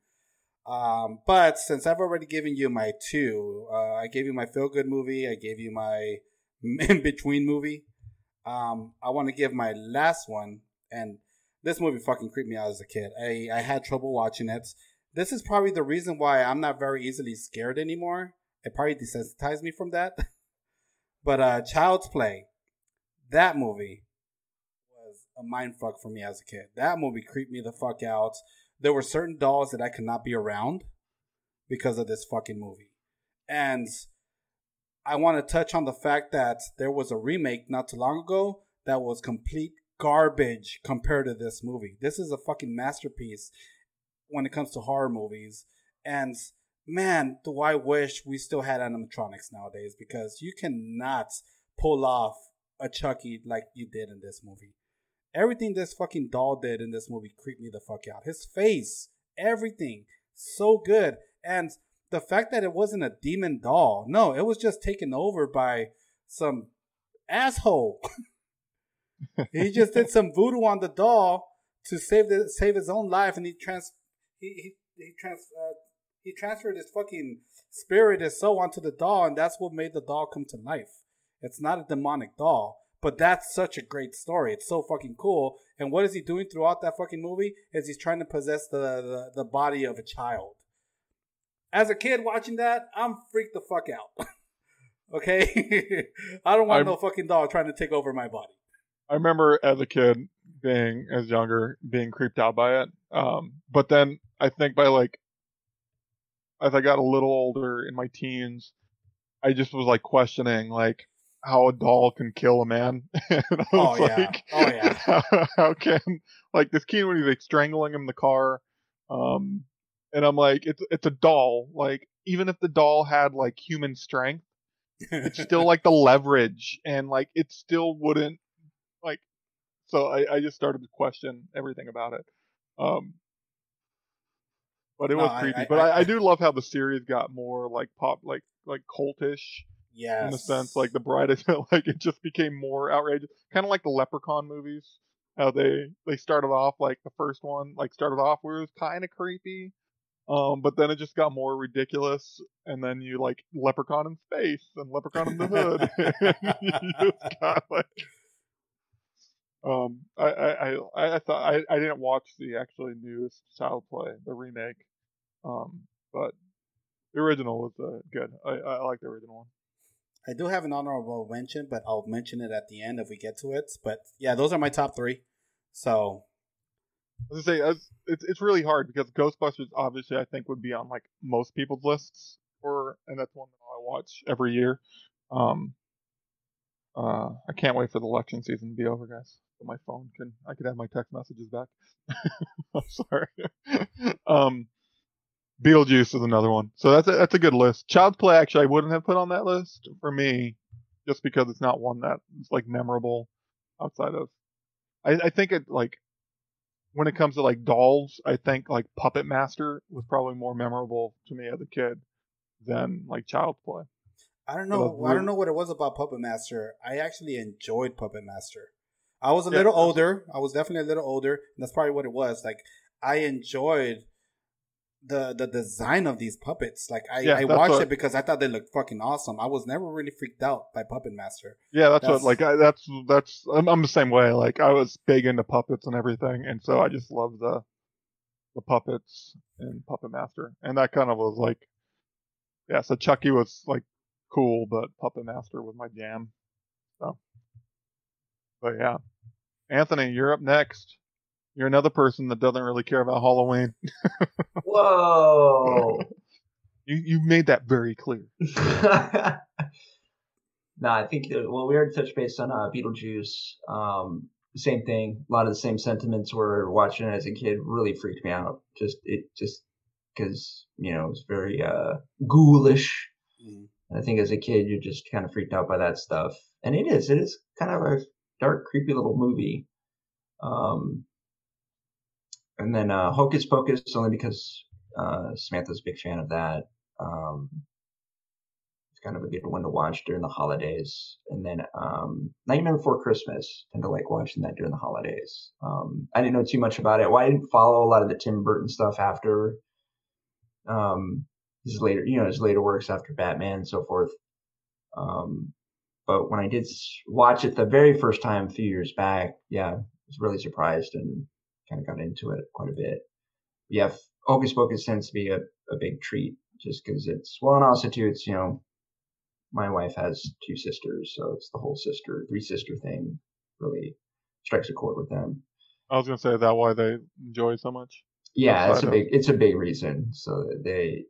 Um, but since I've already given you my two, uh, I gave you my feel good movie. I gave you my in between movie. Um, I want to give my last one, and this movie fucking creeped me out as a kid. I I had trouble watching it. This is probably the reason why I'm not very easily scared anymore. It probably desensitized me from that. but uh, Child's Play that movie was a mind fuck for me as a kid. That movie creeped me the fuck out. There were certain dolls that I could not be around because of this fucking movie. And I want to touch on the fact that there was a remake not too long ago that was complete garbage compared to this movie. This is a fucking masterpiece when it comes to horror movies. And man, do I wish we still had animatronics nowadays because you cannot pull off a Chucky like you did in this movie. Everything this fucking doll did in this movie creeped me the fuck out. His face, everything, so good. And the fact that it wasn't a demon doll, no, it was just taken over by some asshole. he just did some voodoo on the doll to save the save his own life, and he trans he he, he trans uh, he transferred his fucking spirit, his soul onto the doll, and that's what made the doll come to life. It's not a demonic doll, but that's such a great story. It's so fucking cool. And what is he doing throughout that fucking movie? Is he's trying to possess the the, the body of a child. as a kid watching that, I'm freaked the fuck out. okay, I don't want I'm- no fucking dog trying to take over my body. I remember as a kid being as younger being creeped out by it. Um, but then I think by like as I got a little older in my teens, I just was like questioning like how a doll can kill a man. and I Oh, was yeah. Oh, yeah. How, how can like this kid when he's like strangling him in the car, um, and I'm like, it's it's a doll. Like even if the doll had like human strength it's still like the leverage and like it still wouldn't like so I, I just started to question everything about it. Um but it No, was creepy. I- but I- I, I do love how the series got more like pop like like cultish yes. in the sense like the bride is like it just became more outrageous. Kind of like the leprechaun movies how they they started off like the first one like started off where it was kind of creepy um but then it just got more ridiculous and then you like leprechaun in space and leprechaun in the hood. You just got like um I I I, I thought I, I didn't watch the actually newest child play the remake um but the original was uh, good I I like the original one I do have an honorable mention, but I'll mention it at the end if we get to it. But yeah, those are my top three. So I was say it's it's really hard because Ghostbusters obviously I think would be on like most people's lists for and that's one that I watch every year. Um uh I can't wait for the election season to be over, guys. My phone can I could have my text messages back. I'm sorry. um Beetlejuice is another one. So that's a, that's a good list. Child's Play actually I wouldn't have put on that list for me just because it's not one that is like memorable outside of I, I think it like when it comes to like dolls, I think like Puppet Master was probably more memorable to me as a kid than like Child's Play. I don't know. I don't know what it was about Puppet Master. I actually enjoyed Puppet Master. I was a Yeah, little older. I was definitely a little older. And that's probably what it was. Like I enjoyed the the design of these puppets. Like I, Yeah, I watched what- it because I thought they looked fucking awesome. I was never really freaked out by Puppet Master. Yeah, that's, That's- what like I, that's that's I'm, I'm the same way. Like I was big into puppets and everything, and so I just love the the puppets and Puppet Master, and that kind of was like yeah. So Chucky was like cool, but Puppet Master was my jam. So, but yeah, Anthony, you're up next. You're another person that doesn't really care about Halloween. Whoa. You you made that very clear. no, I think that, well, we already touched base on uh, Beetlejuice. Um, same thing. A lot of the same sentiments were watching it as a kid really freaked me out. Just it just because you know it was very uh, ghoulish. And I think as a kid you're just kind of freaked out by that stuff. And it is. It is kind of a dark, creepy little movie. Um, and then uh, Hocus Pocus only because uh, Samantha's a big fan of that. Um, it's kind of a good one to watch during the holidays. And then um, Nightmare Before Christmas. Tend to like watching that during the holidays. Um, I didn't know too much about it. Well, I didn't follow a lot of the Tim Burton stuff after um, his later, you know, his later works after Batman and so forth. Um, but when I did watch it the very first time a few years back, yeah, I was really surprised and kind of got into it quite a bit. Yeah, Hocus Pocus tends to be a, a big treat just because it's, well, and also too, it's, you know, my wife has two sisters, so it's the whole sister, three sister thing really strikes a chord with them. I was gonna say is that why they enjoy it so much. Yeah, it's a of- big, it's a big reason. So they,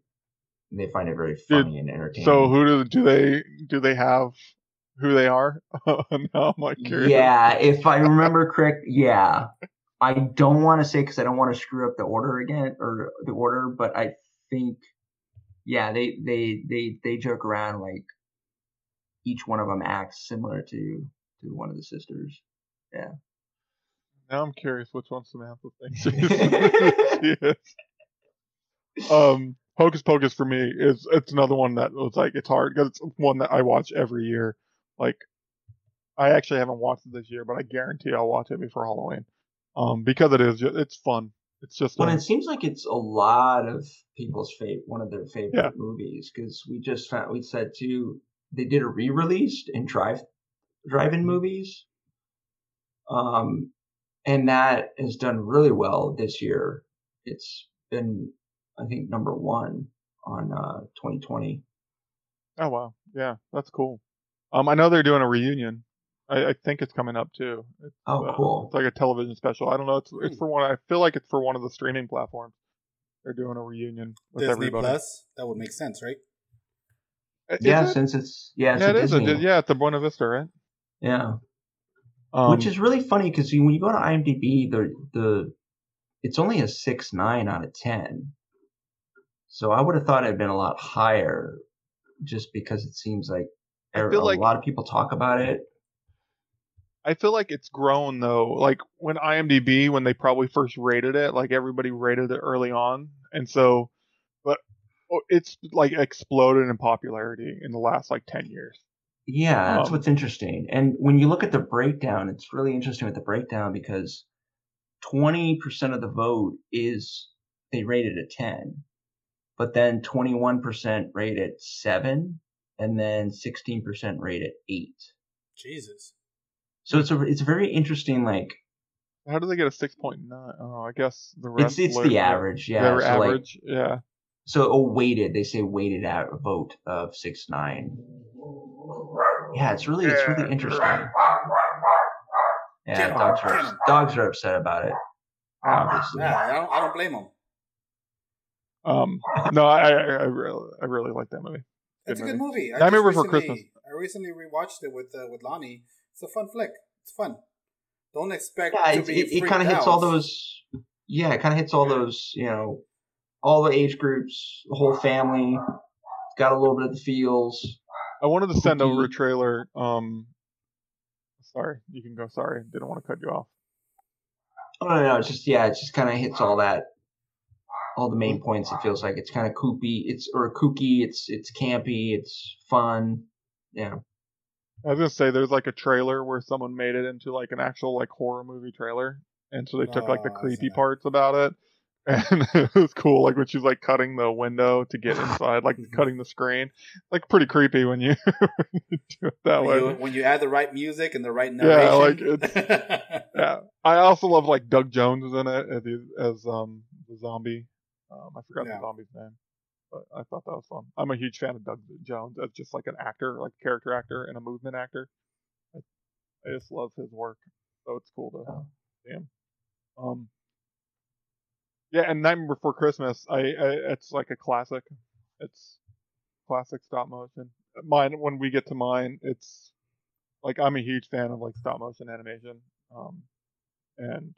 they find it very funny and entertaining. So who do do they do they have who they are? now I'm like curious. Yeah, if I remember correct, yeah. I don't want to say because I don't want to screw up the order again or the order, but I think, yeah, they they they they joke around like each one of them acts similar to to one of the sisters. Yeah. Now I'm curious which one Samantha thinks she is. Um, Hocus Pocus for me is it's another one that was like it's hard because it's one that I watch every year. Like, I actually haven't watched it this year, but I guarantee I'll watch it before Halloween. Um, because it is ju- it's fun. It's just Well, a- it seems like it's a lot of people's favorite, one of their favorite Yeah. movies because we just found we said too they did a re-release in drive drive-in movies, um, and that has done really well this year. It's been I think number one on uh, 2020. Oh wow, yeah, that's cool. Um, I know they're doing a reunion. I, I think it's coming up too. It's, Oh, uh, cool. It's like a television special. I don't know. It's it's Hmm. for one. I feel like it's for one of the streaming platforms. They're doing a reunion with Disney everybody. Plus. That would make sense, right? Is yeah, it? since it's yeah, it's yeah, a it is. a Disney. Di- yeah, it's a Buena Vista, right? yeah. Um, Which is really funny because when you go to IMDb, the the it's only a six nine out of ten. So I would have thought it'd been a lot higher, just because it seems like I a, feel a like- a lot of people talk about it. I feel like it's grown though. Like when IMDb, when they probably first rated it, like everybody rated it early on, and so, but oh, it's like exploded in popularity in the last like ten years. Yeah, that's Um, what's interesting. And when you look at the breakdown, it's really interesting with the breakdown because 20% of the vote is they rated it 10, but then 21% rated it 7, and then 16% rate at 8. Jesus. So it's a it's a very interesting like How do they get a six point nine? Oh, I guess the rest. it's it's the average, yeah. Their so like average, yeah. so a weighted, they say weighted out a vote of 6 9. Yeah, it's really it's really interesting. Yeah, dogs are dogs are upset about it. Obviously. Yeah, I don't. I don't blame them. Um, no, I, I, I really, I really like that movie. It's a Good good movie. I Nightmare just Before recently- Christmas. I recently rewatched it with uh, with Lonnie. It's a fun flick. It's fun. Don't expect Yeah, to it, be. it, it kind of hits all those. Yeah, it kind of hits all those. You know, all the age groups, the whole family. Got a little bit of the feels. I wanted to send over a trailer. Um, sorry, you can go. Sorry, didn't want to cut you off. Oh no, no, it's just yeah, it just kind of hits all that, all the main points. It feels like it's kind of koopy. It's or kooky. It's it's campy. It's fun. Yeah. I was gonna say there's like a trailer where someone made it into like an actual like horror movie trailer, and so they took like the Oh, creepy parts about it, and it was cool. Like when she's like cutting the window to get inside, like cutting the screen, like pretty creepy when you, when you do it that when way. you, when you add the right music and the right Yeah, like, narration. Yeah, I also love like Doug Jones is in it as as um the zombie. Um, I forgot Yeah. the zombie's name, but I thought that was fun. I'm a huge fan of Doug Jones as just like an actor, like character actor and a movement actor. I, I just love his work, so it's cool to Oh. see him. Um, yeah, and Nightmare Before Christmas, I, I it's like a classic. It's classic stop motion. Mine when we get to mine, it's like I'm a huge fan of like stop motion animation. Um, and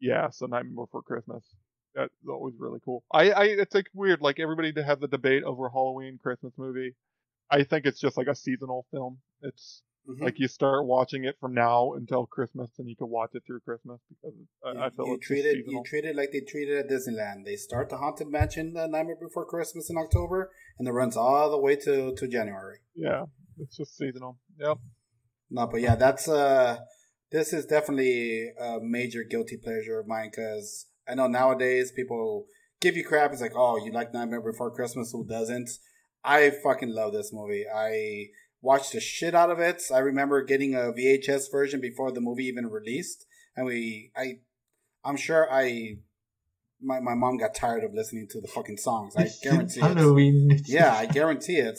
yeah, so Nightmare Before Christmas. That's always really cool. I, I, it's like weird. Like everybody to have the debate over Halloween Christmas movie. I think it's just like a seasonal film. It's Mhm. like you start watching it from now until Christmas, and you can watch it through Christmas because it's, I, I feel you it's treat it. seasonal. You treat it like they treat it at Disneyland. They start the Haunted Mansion the Nightmare Before Christmas in October, and it runs all the way to to January. yeah, it's just seasonal. Yep. No, but yeah, that's uh, this is definitely a major guilty pleasure of mine because I know nowadays people give you crap. It's like, oh, you like Nightmare Before Christmas? Who doesn't? I fucking love this movie. I watched the shit out of it. I remember getting a VHS version before the movie even released, and we, I, I'm sure I, my my mom got tired of listening to the fucking songs. I guarantee it. Yeah, I guarantee it.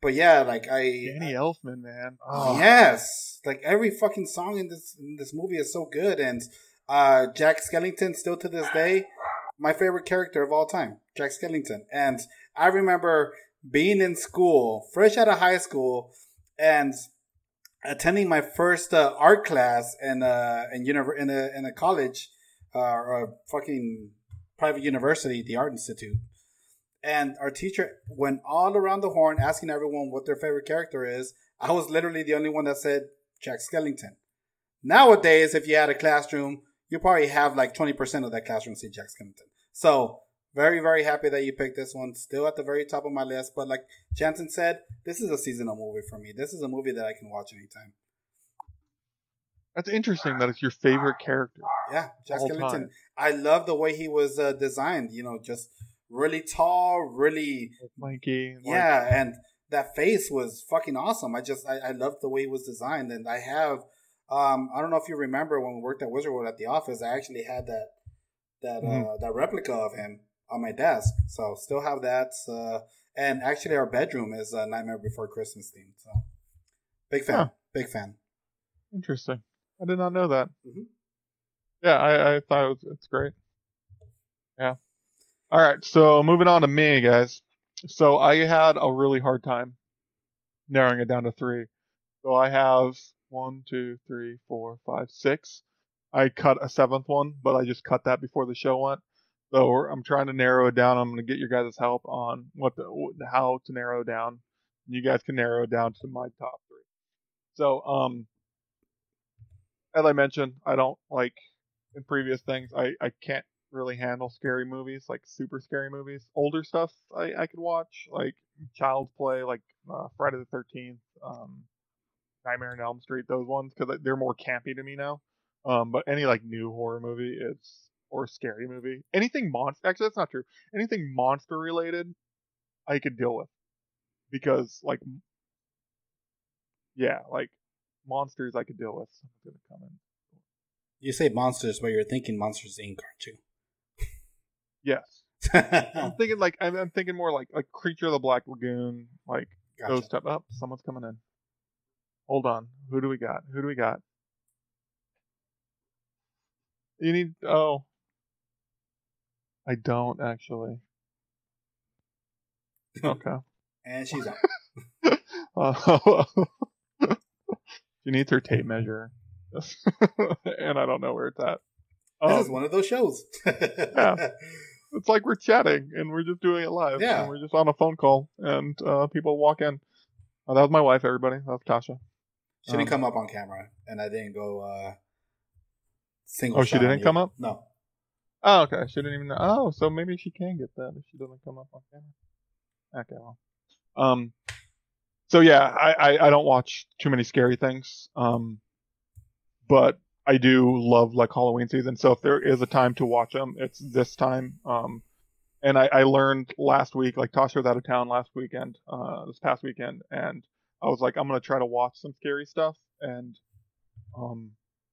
But yeah, like I, Danny Elfman, man. Oh, Yes, like every fucking song in this in this movie is so good, and uh, Jack Skellington still to this day my favorite character of all time, Jack Skellington. And I remember being in school, fresh out of high school, and attending my first uh, art class in uh in in a in a college uh, or a fucking private university, the Art Institute. And our teacher went all around the horn asking everyone what their favorite character is. I was literally the only one that said Jack Skellington. Nowadays, if you had a classroom, you probably have like 20% of that classroom say Jack Skellington. So, very, very happy that you picked this one. Still at the very top of my list. But like Jansen said, this is a seasonal movie for me. This is a movie that I can watch anytime. That's interesting that it's your favorite character. Yeah, Jack Skellington. time. I love the way he was uh, designed. You know, just really tall, really Lanky. like- yeah, and that face was fucking awesome. I just I, I loved the way he was designed, and I have um I don't know if you remember when we worked at Wizard World at the office. I actually had that that uh, Mhm. that replica of him on my desk. So still have that. Uh, and actually, our bedroom is a Nightmare Before Christmas themed. So big fan. Huh. Big fan. Interesting. I did not know that. Mhm. Yeah, I, I thought it was it's great. Yeah. All right, so moving on to me, guys. So I had a really hard time narrowing it down to three. So I have one, two, three, four, five, six. I cut a seventh one, but I just cut that before the show went. So I'm trying to narrow it down. I'm going to get your guys' help on what the, how to narrow down. You guys can narrow it down to my top three. So, um, as I mentioned, I don't like in previous things. I I can't really handle scary movies, like super scary movies. Older stuff I I could watch, like Child's Play, like uh, Friday the Thirteenth, um, Nightmare on Elm Street, those ones because they're more campy to me now. Um, but any like new horror movie, it's or scary movie, anything monster. Actually, that's not true. Anything monster related, I could deal with because like yeah, like monsters I could deal with. Someone's gonna come in. You say monsters, but you're thinking Monsters Inc., Yes. aren't you? I'm thinking like I'm, I'm thinking more like like Creature of the Black Lagoon, like Gotcha. those type. Up, someone's coming in. Hold on. Who do we got? Who do we got? You need. Oh, I don't actually. Okay. And she's out. Uh, she needs her tape measure, and I don't know where it's at. This is Um, one of those shows. Yeah. It's like we're chatting and we're just doing it live. Yeah. And we're just on a phone call and uh, people walk in. Uh, that was my wife, everybody. That was Tasha. She didn't Um, come up on camera, and I didn't go uh, single. Oh, she didn't come up? No. Oh, okay. She didn't even know. Oh, so maybe she can get that if she doesn't come up on camera. Okay, well. Um, so yeah, I, I, I don't watch too many scary things. Um, but I do love like Halloween season. So if there is a time to watch them, it's this time. Um, and I, I learned last week, like Tasha was out of town last weekend, uh, this past weekend, and I was like, I'm gonna try to watch some scary stuff and, um,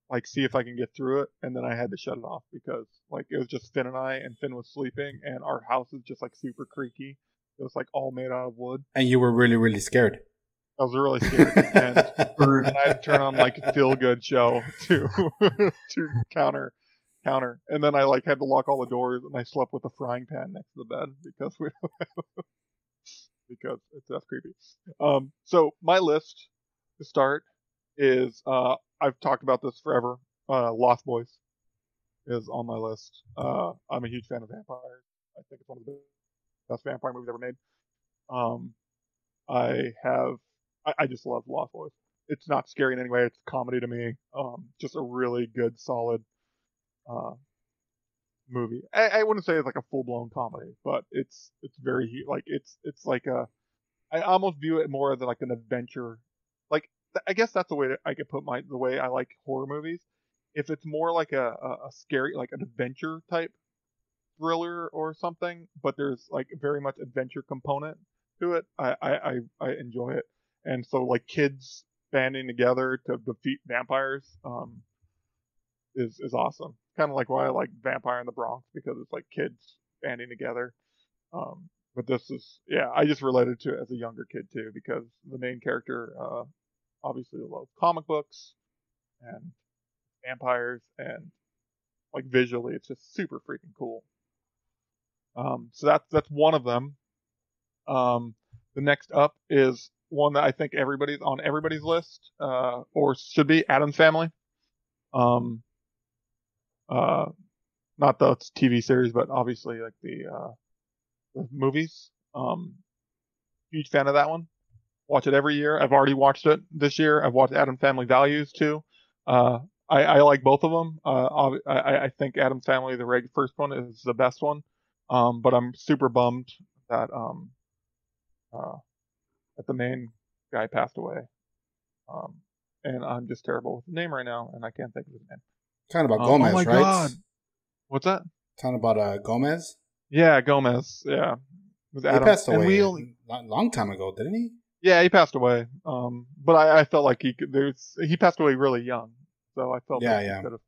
like see if I can get through it. And then I had to shut it off because like it was just Finn and I, and Finn was sleeping, and our house is just like super creaky. It was like all made out of wood. And you were really, really scared. I was really scared, and and I had to turn on like a feel good show to to counter counter, and then I like had to lock all the doors, and I slept with a frying pan next to the bed because we because it's that's creepy. Um, so my list to start is uh I've talked about this forever. Uh, Lost Boys is on my list. Uh, I'm a huge fan of vampires. I think it's one of the best vampire movies ever made. Um, I have I, I just love Lost Boys it's not scary in any way. It's comedy to me. Um, just a really good, solid, uh, movie. I, I wouldn't say it's like a full blown comedy, but it's it's very like it's it's like a. I almost view it more as like an adventure. Like I guess that's the way that I could put my the way I like horror movies. If it's more like a, a, a scary like an adventure type thriller or something, but there's like very much adventure component to it, I I, I, I enjoy it. And so like kids banding together to defeat vampires um, is is awesome. Kind of like why I like Vampire in the Bronx because it's like kids banding together. Um, but this is yeah, I just related to it as a younger kid too because the main character uh, obviously loves comic books and vampires and like visually it's just super freaking cool. Um, so that's that's one of them. Um, the next up is one that I think everybody's on everybody's list, uh, or should be Addams Family. Um, uh, not the TV series, but obviously like the, uh, the movies. Um, huge fan of that one. Watch it every year. I've already watched it this year. I've watched Addams Family Values too. Uh, I, I like both of them. Uh, I, I think Addams Family, the reg- first one, is the best one. Um, but I'm super bummed that um, uh, that the main guy passed away. Um, and I'm just terrible with the name right now, and I can't think of his name. Talking about Um, Gomez, oh my right? God. What's that? Talking about uh, Gomez. Yeah, Gomez. Yeah, it was He Adam. passed And away we only, long, long time ago, didn't he? yeah, he passed away. Um, but I, I felt like he could, there's he passed away really young, so I felt Yeah, like yeah. he could have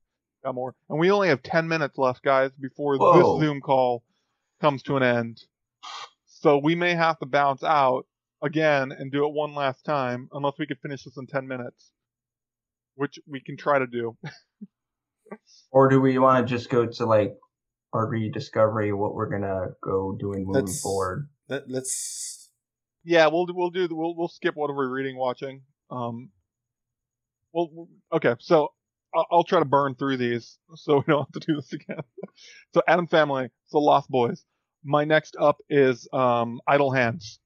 got more. And we only have ten minutes left, guys, before Whoa. this Zoom call comes to an end. So we may have to bounce out again and do it one last time, unless we could finish this in 10 minutes, which we can try to do. Or do we want to just go to like our rediscovery what we're gonna go doing moving Let's- forward? Let, let's. yeah, we'll we'll do we'll we'll skip whatever we're reading, watching. Um, well, okay, so I'll, I'll try to burn through these so we don't have to do this again. so Addams Family, so Lost Boys. My next up is um Idle Hands.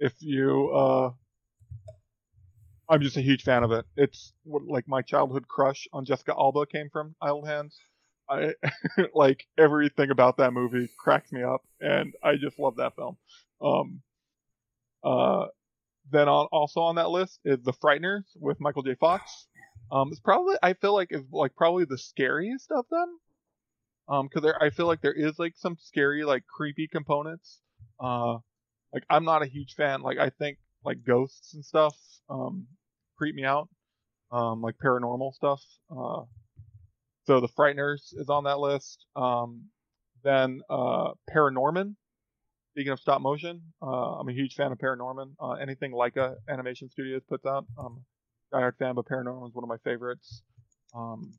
If you uh I'm just a huge fan of it. It's what, like my childhood crush on Jessica Alba came from Idle Hands. I like everything about that movie cracks me up, and I just love that film. Um, uh, then on, also on that list is The Frighteners with Michael J. Fox. Um, it's probably I feel like is like probably the scariest of them. Um, because there I feel like there is like some scary like creepy components. Uh, like I'm not a huge fan. Like I think like ghosts and stuff um creep me out. Um, like paranormal stuff. Uh, so The Frighteners is on that list. Um, then uh, Paranorman. Speaking of stop motion, uh, I'm a huge fan of Paranorman. Uh, anything Laika Animation Studios puts out, um, diehard fan, but Paranorman is one of my favorites. Um,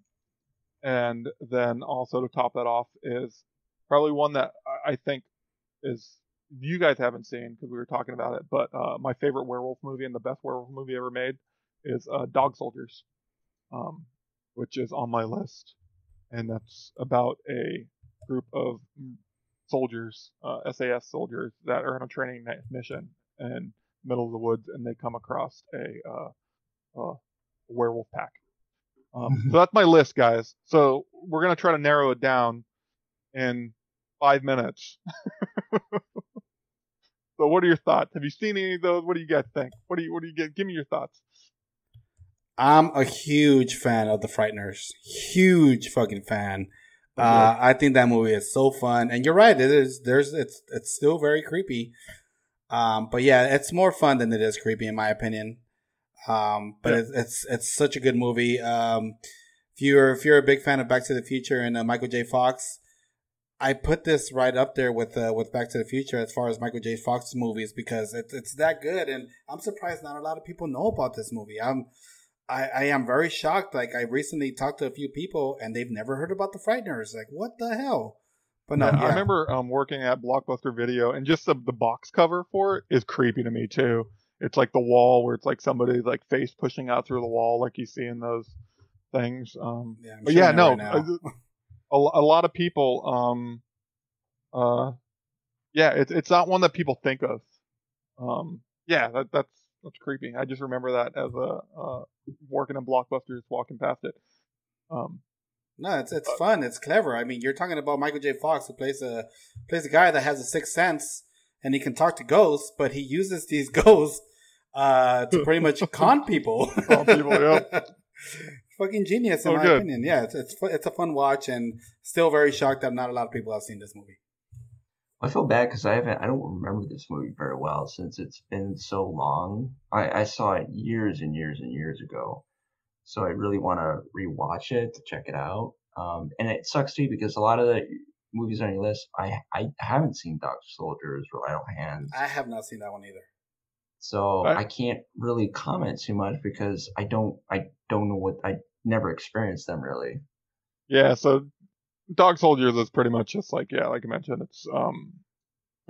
and then also to top that off is probably one that I- think is you guys haven't seen because we were talking about it, but uh, my favorite werewolf movie and the best werewolf movie ever made is uh, Dog Soldiers, um, which is on my list, and that's about a group of soldiers, uh, SAS soldiers that are on a training mission in the middle of the woods, and they come across a uh, uh, werewolf pack. Um, so that's my list, guys. So we're gonna try to narrow it down in five minutes. so what are your thoughts? Have you seen any of those? What do you guys think? What do you what do you get? Give me your thoughts. I'm a huge fan of the Frighteners. Huge fucking fan. Uh, I think that movie is so fun, and you're right. It is. There's. It's. It's still very creepy. Um, but yeah, it's more fun than it is creepy, in my opinion. Um, but Yeah. it's, it's it's such a good movie. Um, if you're if you're a big fan of Back to the Future and uh, Michael J. Fox, I put this right up there with uh, with Back to the Future as far as Michael J. Fox movies because it's it's that good, and I'm surprised not a lot of people know about this movie. I'm I, I am very shocked. Like I recently talked to a few people and they've never heard about the Frighteners. Like what the hell? But no, Yeah, yeah. I remember um, working at Blockbuster Video, and just the, the box cover for it is creepy to me too. It's like the wall where it's like somebody's like face pushing out through the wall, like you see in those things. Um, Yeah, but yeah, no, right a, a lot of people, um, uh, yeah, it's it's not one that people think of. Um, yeah, that, that's that's creepy. I just remember that as a uh, working in Blockbusters, walking past it. Um, No, it's it's fun. It's clever. I mean, you're talking about Michael J. Fox, who plays a plays a guy that has a sixth sense and he can talk to ghosts, but he uses these ghosts uh, to pretty much con people. Con people, yeah. Fucking genius, in Oh, my good. opinion. Yeah, it's it's it's a fun watch, and still very shocked that not a lot of people have seen this movie. I feel bad because I haven't. I don't remember this movie very well since it's been so long. I, I saw it years and years and years ago, so I really want to rewatch it to check it out. Um, and it sucks too because a lot of the movies on your list, I I haven't seen Dog Soldiers or Idle Hands, I have not seen that one either. so Right. I can't really comment too much because I don't I don't know what I never experienced them really. Yeah, so Dog Soldiers is pretty much just like yeah, like I mentioned, it's um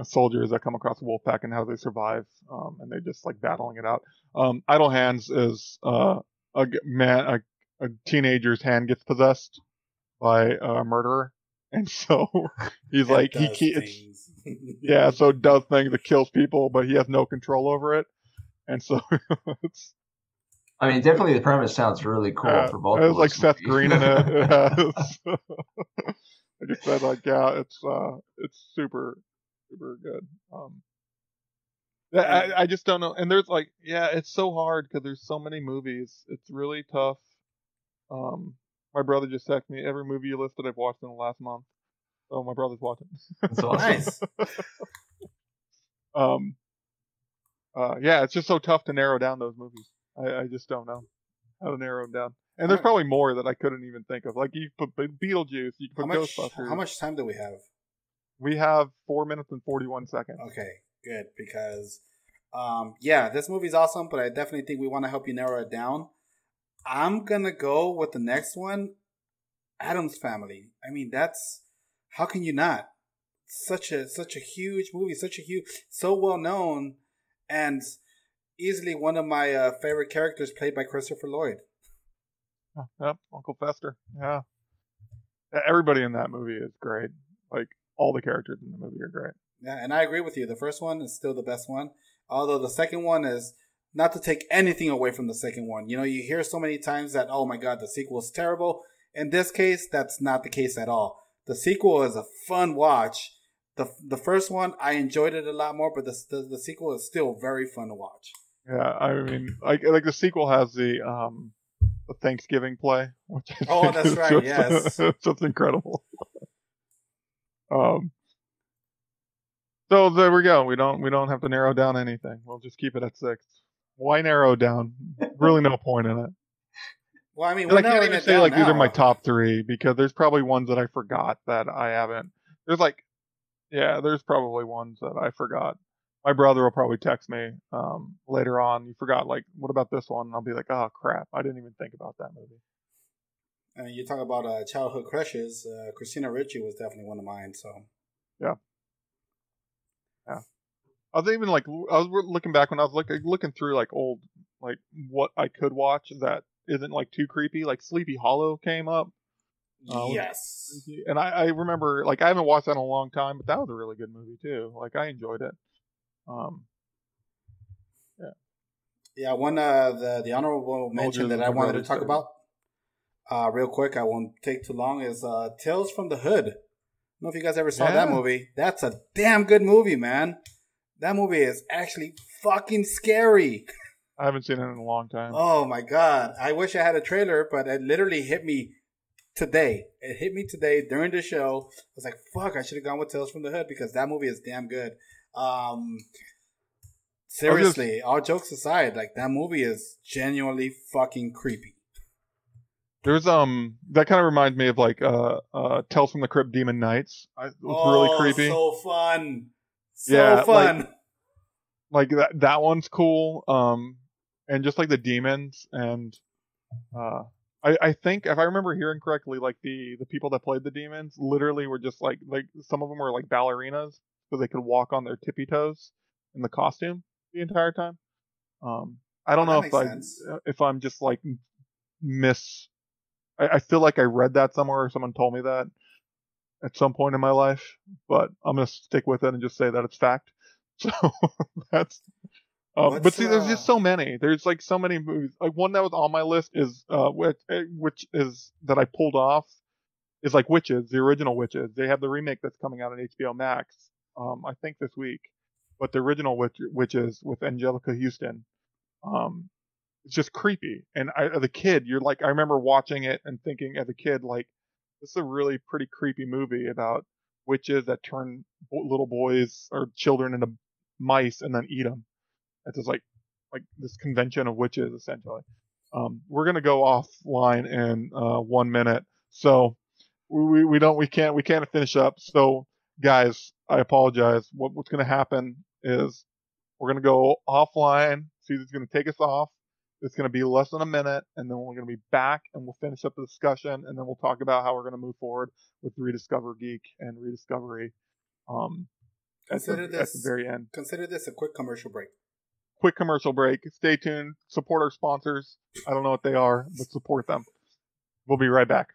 soldiers that come across a wolf pack and how they survive, um, and they just like battling it out. Um, Idle Hands is uh a man a, a teenager's hand gets possessed by a murderer, and so he's like he does ke- yeah, so it does things that kills people, but he has no control over it, and so it's I mean, definitely the premise sounds really cool uh, for both. It has of like those Seth. Green in it. It has. I said like yeah, it's uh, it's super, super good. Um, I, I just don't know. And there's like yeah, it's so hard because there's so many movies. It's really tough. Um, my brother just texted me every movie you listed I've watched in the last month. Oh, my brother's watching. That's awesome. nice. Um, uh, yeah, it's just so tough to narrow down those movies. I, I just don't know how to narrow them down. And there's probably more that I couldn't even think of. Like you put Beetlejuice, you can How put much? Ghostbusters. How much time do we have? We have four minutes and forty-one seconds. Okay, good because um, yeah, this movie's awesome, but I definitely think we want to help you narrow it down. I'm gonna go with the next one, Addams Family. I mean, that's how can you not? Such a such a huge movie, such a huge, so well known, and easily one of my uh, favorite characters, played by Christopher Lloyd. Yep, Uncle Fester. Yeah, everybody in that movie is great. Like all the characters in the movie are great. Yeah, and I agree with you. The first one is still the best one, although the second one is not to take anything away from the second one. You know, you hear so many times that oh my god, the sequel is terrible. In this case, that's not the case at all. The sequel is a fun watch. the The first one, I enjoyed it a lot more, but the the, the sequel is still very fun to watch. Yeah, I mean, like like the sequel has the um the Thanksgiving play, which I Oh, that's right, just- yes. it's just incredible. um. So there we go. We don't we don't have to narrow down anything. We'll just keep it at six. Why narrow down? Really, no point in it. Well, I mean, I can't even say like these are my top three because there's probably ones that I forgot that I haven't. There's like, yeah, there's probably ones that I forgot. My brother will probably text me um, later on. You forgot like, what about this one? And I'll be like, oh crap, I didn't even think about that movie. Mean, you talk about uh, childhood crushes. Uh, Christina Ricci was definitely one of mine. So yeah, yeah. I was even like, I was looking back when I was looking looking through like old like what I could watch that isn't like too creepy. Like Sleepy Hollow came up, Oh, yes, and I, I remember like I haven't watched that in a long time, but that was a really good movie too. Like I enjoyed it. Um, yeah. Yeah. One uh, the the honorable mention that I wanted to talk about, uh, real quick. I won't take too long. Is uh, Tales from the Hood. I don't know if you guys ever saw that movie. That's a damn good movie, man. That movie is actually fucking scary. I haven't seen it in a long time. Oh my god! I wish I had a trailer, but it literally hit me today. It hit me today during the show. I was like, "Fuck! I should have gone with Tales from the Hood because that movie is damn good." Um, seriously, all jokes aside, like that movie is genuinely fucking creepy. There's um that kind of reminds me of like uh uh Tales from the Crypt Demon Knights. I, it was oh, really creepy. So fun. So Yeah, like- fun. like that that one's cool. Um, and just like the demons and uh. I, I think if I remember hearing correctly, like the, the people that played the demons literally were just like like some of them were like ballerinas so they could walk on their tippy toes in the costume the entire time. Um, I don't know if I sense. if I'm just like miss. I, I feel like I read that somewhere or someone told me that at some point in my life, but I'm gonna stick with it and just say that it's fact. So that's. Um, but see, there's uh, just so many. There's like so many movies. Like one that was on my list is uh, which, eh, which is that I pulled off is like Witches, the original Witches. They have the remake that's coming out on HBO Max. Um, I think this week, but the original Witch, Witches with Anjelica Huston. Um, it's just creepy. And I, as a kid, you're like, I remember watching it and thinking as a kid, like, this is a really pretty creepy movie about witches that turn little boys or children into mice and then eat them. It's just like, like this convention of witches essentially. Um, we're gonna go offline in uh, one minute, so we we don't we can't we can't finish up. So guys, I apologize. What what's gonna happen is we're gonna go offline. Susan's gonna take us off. It's gonna be less than a minute, and then we're gonna be back, and we'll finish up the discussion, and then we'll talk about how we're gonna move forward with Rediscover Geek and Rediscovery. Um, at the, Consider at the very end. Consider this a quick commercial break. Quick commercial break. Stay tuned. Support our sponsors. I don't know what they are, but support them. We'll be right back.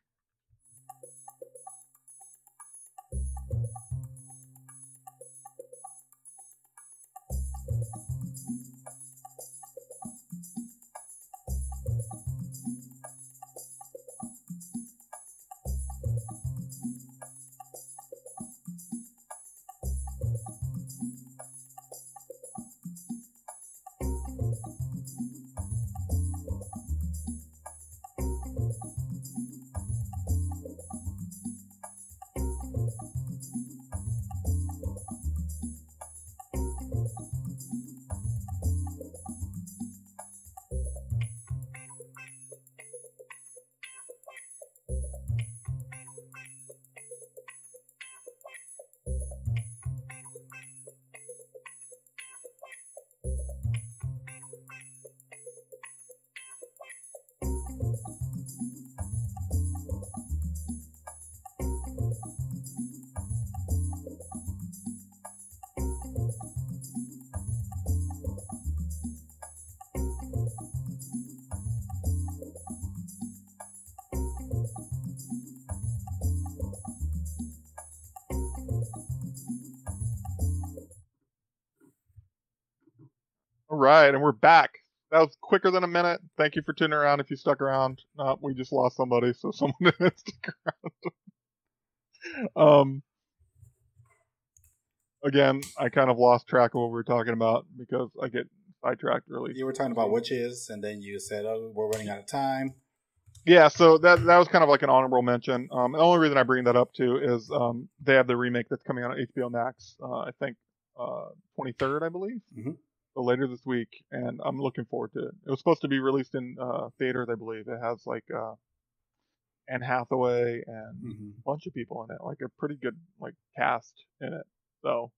Right, and we're back. That was quicker than a minute. Thank you for tuning around. If you stuck around, uh, we just lost somebody, so someone didn't stick around. um, again, I kind of lost track of what we were talking about because I get sidetracked really. You were talking about witches, and then you said, "Oh, we're running out of time." Yeah, so that that was kind of like an honorable mention. Um, the only reason I bring that up too is um, they have the remake that's coming out on HBO Max. Uh, I think uh, 23rd, I believe. Mhm. So later this week, and I'm looking forward to it. It was supposed to be released in uh, theaters, I believe. It has like uh, Anne Hathaway and hmm a bunch of people in it, like a pretty good like cast in it. So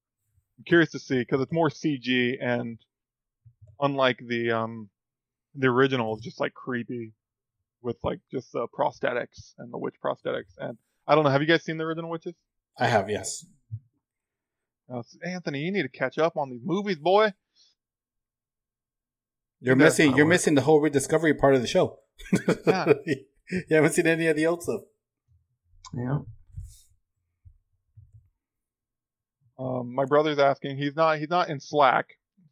I'm curious to see because it's more CG and unlike the um the original, it's just like creepy with like just the prosthetics and the witch prosthetics. And I don't know, have you guys seen the original witches? I have, yes. Uh, Anthony, you need to catch up on these movies, boy. You're Yeah, missing. You're missing the whole rediscovery part of the show. Yeah. you haven't seen any of the old stuff. Yeah. Um, my brother's asking. He's not. He's not in Slack,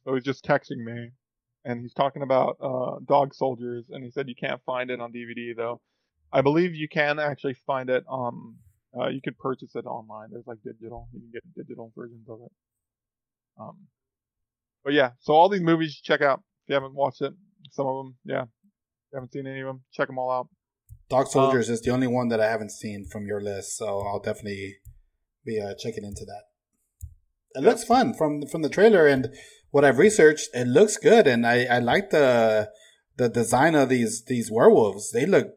so he's just texting me, and he's talking about uh, Dog Soldiers, and he said you can't find it on DVD though. I believe you can actually find it. Um, uh, you could purchase it online. There's like digital. You can get digital versions of it. Um, but yeah, so all these movies, check out if you haven't watched it. Some of them, yeah, if you haven't seen any of them, check them all out. Dog Soldiers is the only one that I haven't seen from your list, so I'll definitely be uh, checking into that. It looks fun from from the trailer and what I've researched. It looks good, and I, I like the the design of these these werewolves. They look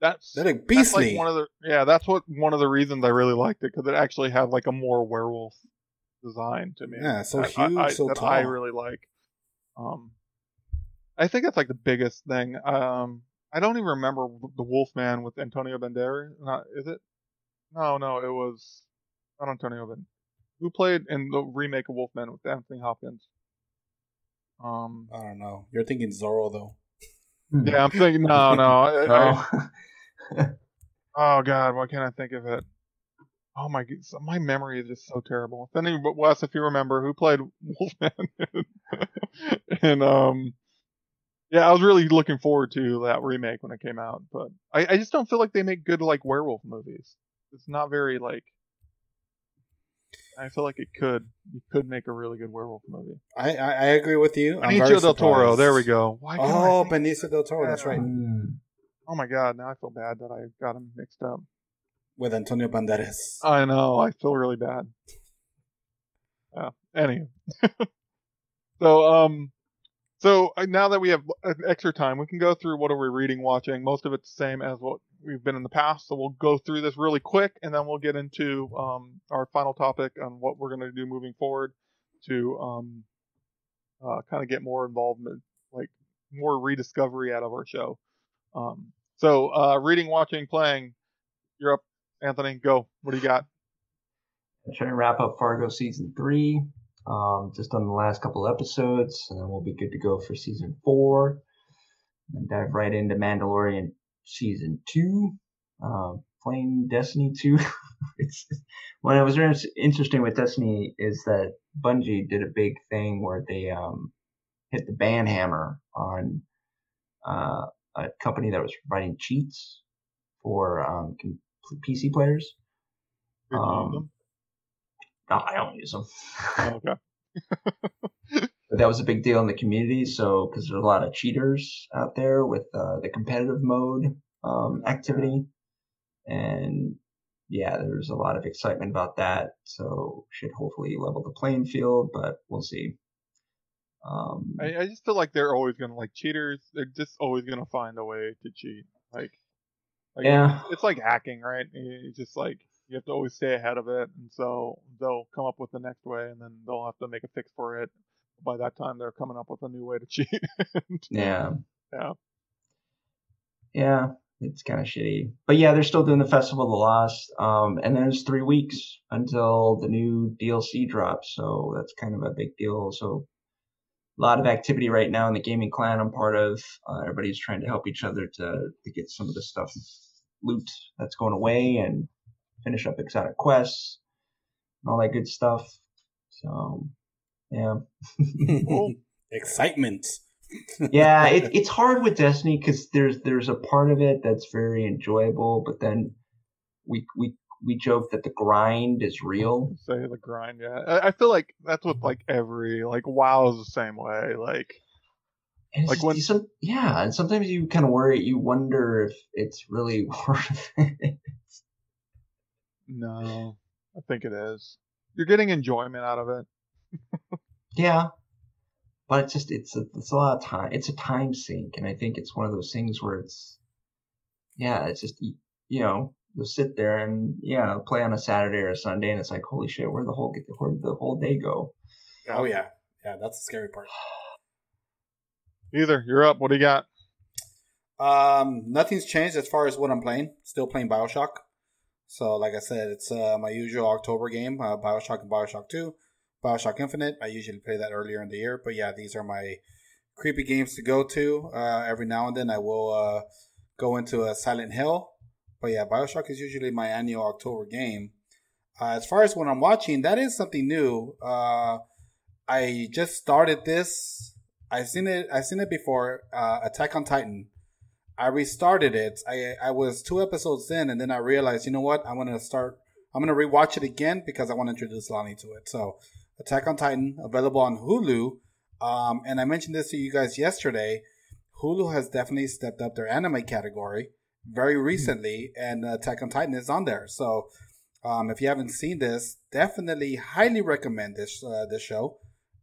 That's they look That's like beastly. one of the yeah. That's what one of the reasons I really liked it because it actually had like a more werewolf design to me. Yeah, so that I- huge, I, so that tall. I really like. Um, I think that's like the biggest thing. Um, I don't even remember the Wolfman with Antonio Banderas. Not is it? No, no, it was not Antonio Banderas. Who played in the remake of Wolfman with Anthony Hopkins? Um, I don't know. You're thinking Zorro though. yeah, I'm thinking. No, no. I, I, Oh. Oh God, why can't I think of it? Oh my, my memory is just so terrible. If any, but Wes, if you remember, who played Wolfman? and um, yeah, I was really looking forward to that remake when it came out, but I, I just don't feel like they make good like werewolf movies. It's not very like. I feel like it could. You could make a really good werewolf movie. I I, I agree with you. I'm Benicio del Toro. There we go. Oh, Benicio del Toro. That's right. Mm. oh my God! Now I feel bad that I got him mixed up. With Antonio Banderas. I know. I feel really bad. Yeah. Anyway. so um, so uh, now that we have extra time, we can go through what are we reading, watching. Most of it's the same as what we've been in the past. So we'll go through this really quick, and then we'll get into um our final topic on what we're going to do moving forward to um uh kind of get more involvement, like more rediscovery out of our show. Um. So uh, reading, watching, playing. You're up, Anthony. Go. What do you got? I'm trying to wrap up Fargo season three. Um, just on the last couple episodes, and then we'll be good to go for season four. And dive right into Mandalorian season two. Um, playing Destiny two. it's what it was very interesting with Destiny is that Bungie did a big thing where they um, hit the ban hammer on uh, a company that was providing cheats for um, PC players. Did you use Um. No, I don't use them. Oh, okay. but that was a big deal in the community. So, because there's a lot of cheaters out there with uh, the competitive mode um, activity, and yeah, there's a lot of excitement about that. So, should hopefully level the playing field, but we'll see. Um, I, I just feel like they're always gonna like cheaters. They're just always gonna find a way to cheat. Like, like Yeah. it's, it's like hacking, right? You just like you have to always stay ahead of it, and so they'll come up with the next way, and then they'll have to make a fix for it. By that time, they're coming up with a new way to cheat. yeah. Yeah. Yeah, it's kind of shitty. But yeah, they're still doing the Festival of the Lost. Um, and there's three weeks until the new DLC drops. So that's kind of a big deal. So a lot of activity right now in the gaming clan I'm part of. Uh, everybody's trying to help each other to, to get some of the stuff loot that's going away and finish up exotic quests and all that good stuff. So, yeah. Excitement. yeah, it, it's hard with Destiny because there's there's a part of it that's very enjoyable, but then we we we joke that the grind is real. Say the grind, yeah. I, I feel like that's what like every like WoW is the same way. Like, Like when- some, yeah, and sometimes you kind of worry, you wonder if it's really worth it. no, I think it is. You're getting enjoyment out of it. Yeah, but it's just it's a, it's a lot of time. It's a time sink, and I think it's one of those things where it's yeah, it's just you know you'll sit there and yeah play on a Saturday or a Sunday, and it's like holy shit, where the whole where did the whole day go? Oh yeah, yeah. That's the scary part. Either you're up. What do you got? Um, nothing's changed as far as what I'm playing. Still playing Bioshock. So, like I said, it's uh, my usual October game: uh, Bioshock and Bioshock Two, Bioshock Infinite. I usually play that earlier in the year, but yeah, these are my creepy games to go to. Uh, every now and then, I will uh, go into a Silent Hill. But yeah, Bioshock is usually my annual October game. Uh, as far as what I'm watching, that is something new. Uh, I just started this. I've seen it. I've seen it before. Uh, Attack on Titan. I restarted it. I I was two episodes in, and then I realized, you know what? I'm gonna start. I'm gonna rewatch it again because I want to introduce Lonnie to it. So, Attack on Titan available on Hulu. Um, and I mentioned this to you guys yesterday. Hulu has definitely stepped up their anime category very recently, and Attack on Titan is on there. So, um, if you haven't seen this, definitely highly recommend this uh, this show.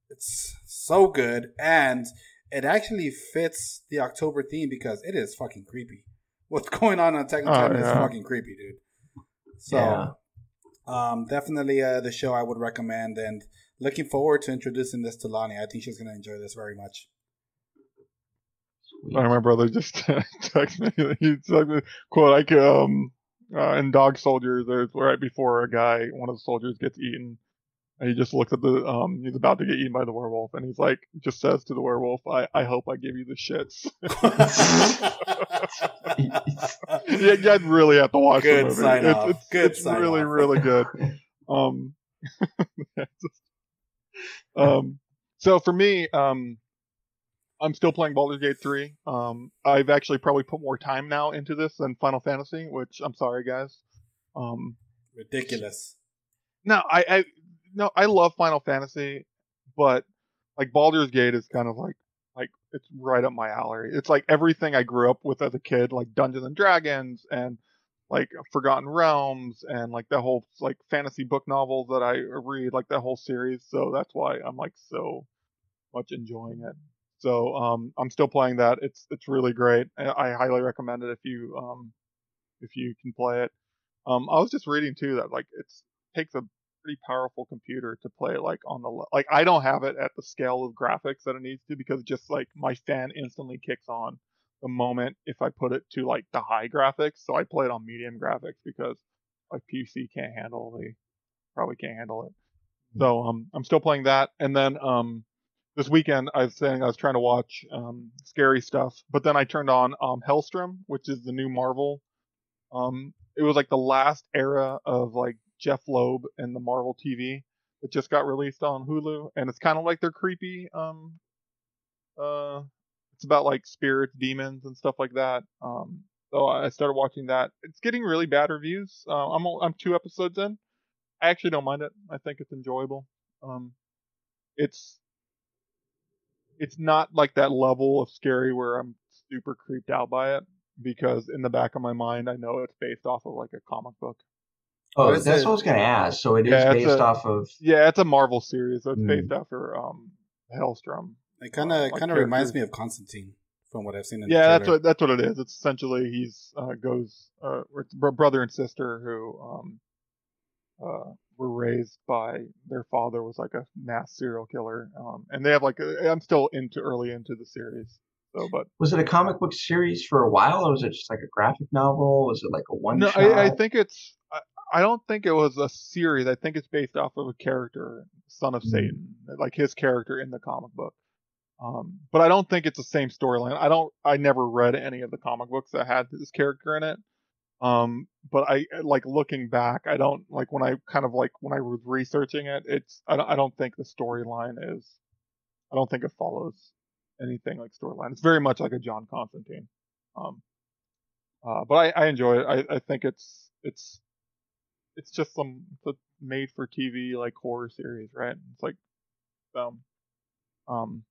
It's so good, and it actually fits the October theme because it is fucking creepy. What's going on on Attack on Oh, Titan is fucking creepy, dude. So, Yeah. um, definitely uh, the show I would recommend, and looking forward to introducing this to Lonnie. I think she's gonna enjoy this very much. I my brother just texted me. He me, quote, I can, um, uh, in Dog Soldiers, there's right before a guy, one of the soldiers gets eaten. And he just looks at the, um, he's about to get eaten by the werewolf. And he's like, just says to the werewolf, I, I hope I give you the shits. yeah, you really have to watch the Good movie. sign it's, off. It's, Good it's sign really, off. really good. Um, um, so for me, um, I'm still playing Baldur's Gate 3. Um, I've actually probably put more time now into this than Final Fantasy, which I'm sorry, guys. Um, Ridiculous. no, I, I, no, I love Final Fantasy, but like Baldur's Gate is kind of like, like it's right up my alley. It's like everything I grew up with as a kid, like Dungeons and Dragons and like Forgotten Realms and like the whole like fantasy book novels that I read, like that whole series. So that's why I'm like so much enjoying it. So um, I'm still playing that. It's it's really great. I, I highly recommend it if you um, if you can play it. Um, I was just reading too that like it's takes a pretty powerful computer to play like on the like I don't have it at the scale of graphics that it needs to because just like my fan instantly kicks on the moment if I put it to like the high graphics. So I play it on medium graphics because my PC can't handle the probably can't handle it. So um I'm still playing that and then um this weekend I was saying I was trying to watch um scary stuff, but then I turned on um Helstrom, which is the new Marvel um, it was like the last era of like Jeph Loeb and the Marvel TV that just got released on Hulu, and it's kind of like they're creepy. Um, uh, it's about like spirits, demons, and stuff like that. Um, so I started watching that. It's getting really bad reviews. Uh, I'm I'm two episodes in. I actually don't mind it. I think it's enjoyable. Um, it's it's not like that level of scary where I'm super creeped out by it because in the back of my mind I know it's based off of like a comic book. Oh, that's is what? I was going to ask. So it is Yeah, it's based a- off of. Yeah, it's a Marvel series, so it's Hmm. based after um Helstrom. It kind of Like kind of reminds me of Constantine from what I've seen in Yeah, the that's what that's what it is. It's essentially he's uh, goes uh, it's brother and sister who um uh were raised by their father was like a mass serial killer. Um, and they have like i I'm still into early into the series. So, but Was it a comic book series for a while, or was it just like a graphic novel? Was it like a one no. I, I think it's. I, I don't think it was a series. I think it's based off of a character, Son of Hmm. Satan, like his character in the comic book. Um, but I don't think it's the same storyline. I don't. I never read any of the comic books that had this character in it. Um, but I like looking back. I don't like when I kind of like when I was researching it. It's. I don't. I don't think the storyline is I don't think it follows anything like storyline. It's very much like a John Constantine. Um, uh, but I, I enjoy it. I, I think it's it's it's just some made for TV like horror series, right? It's like um um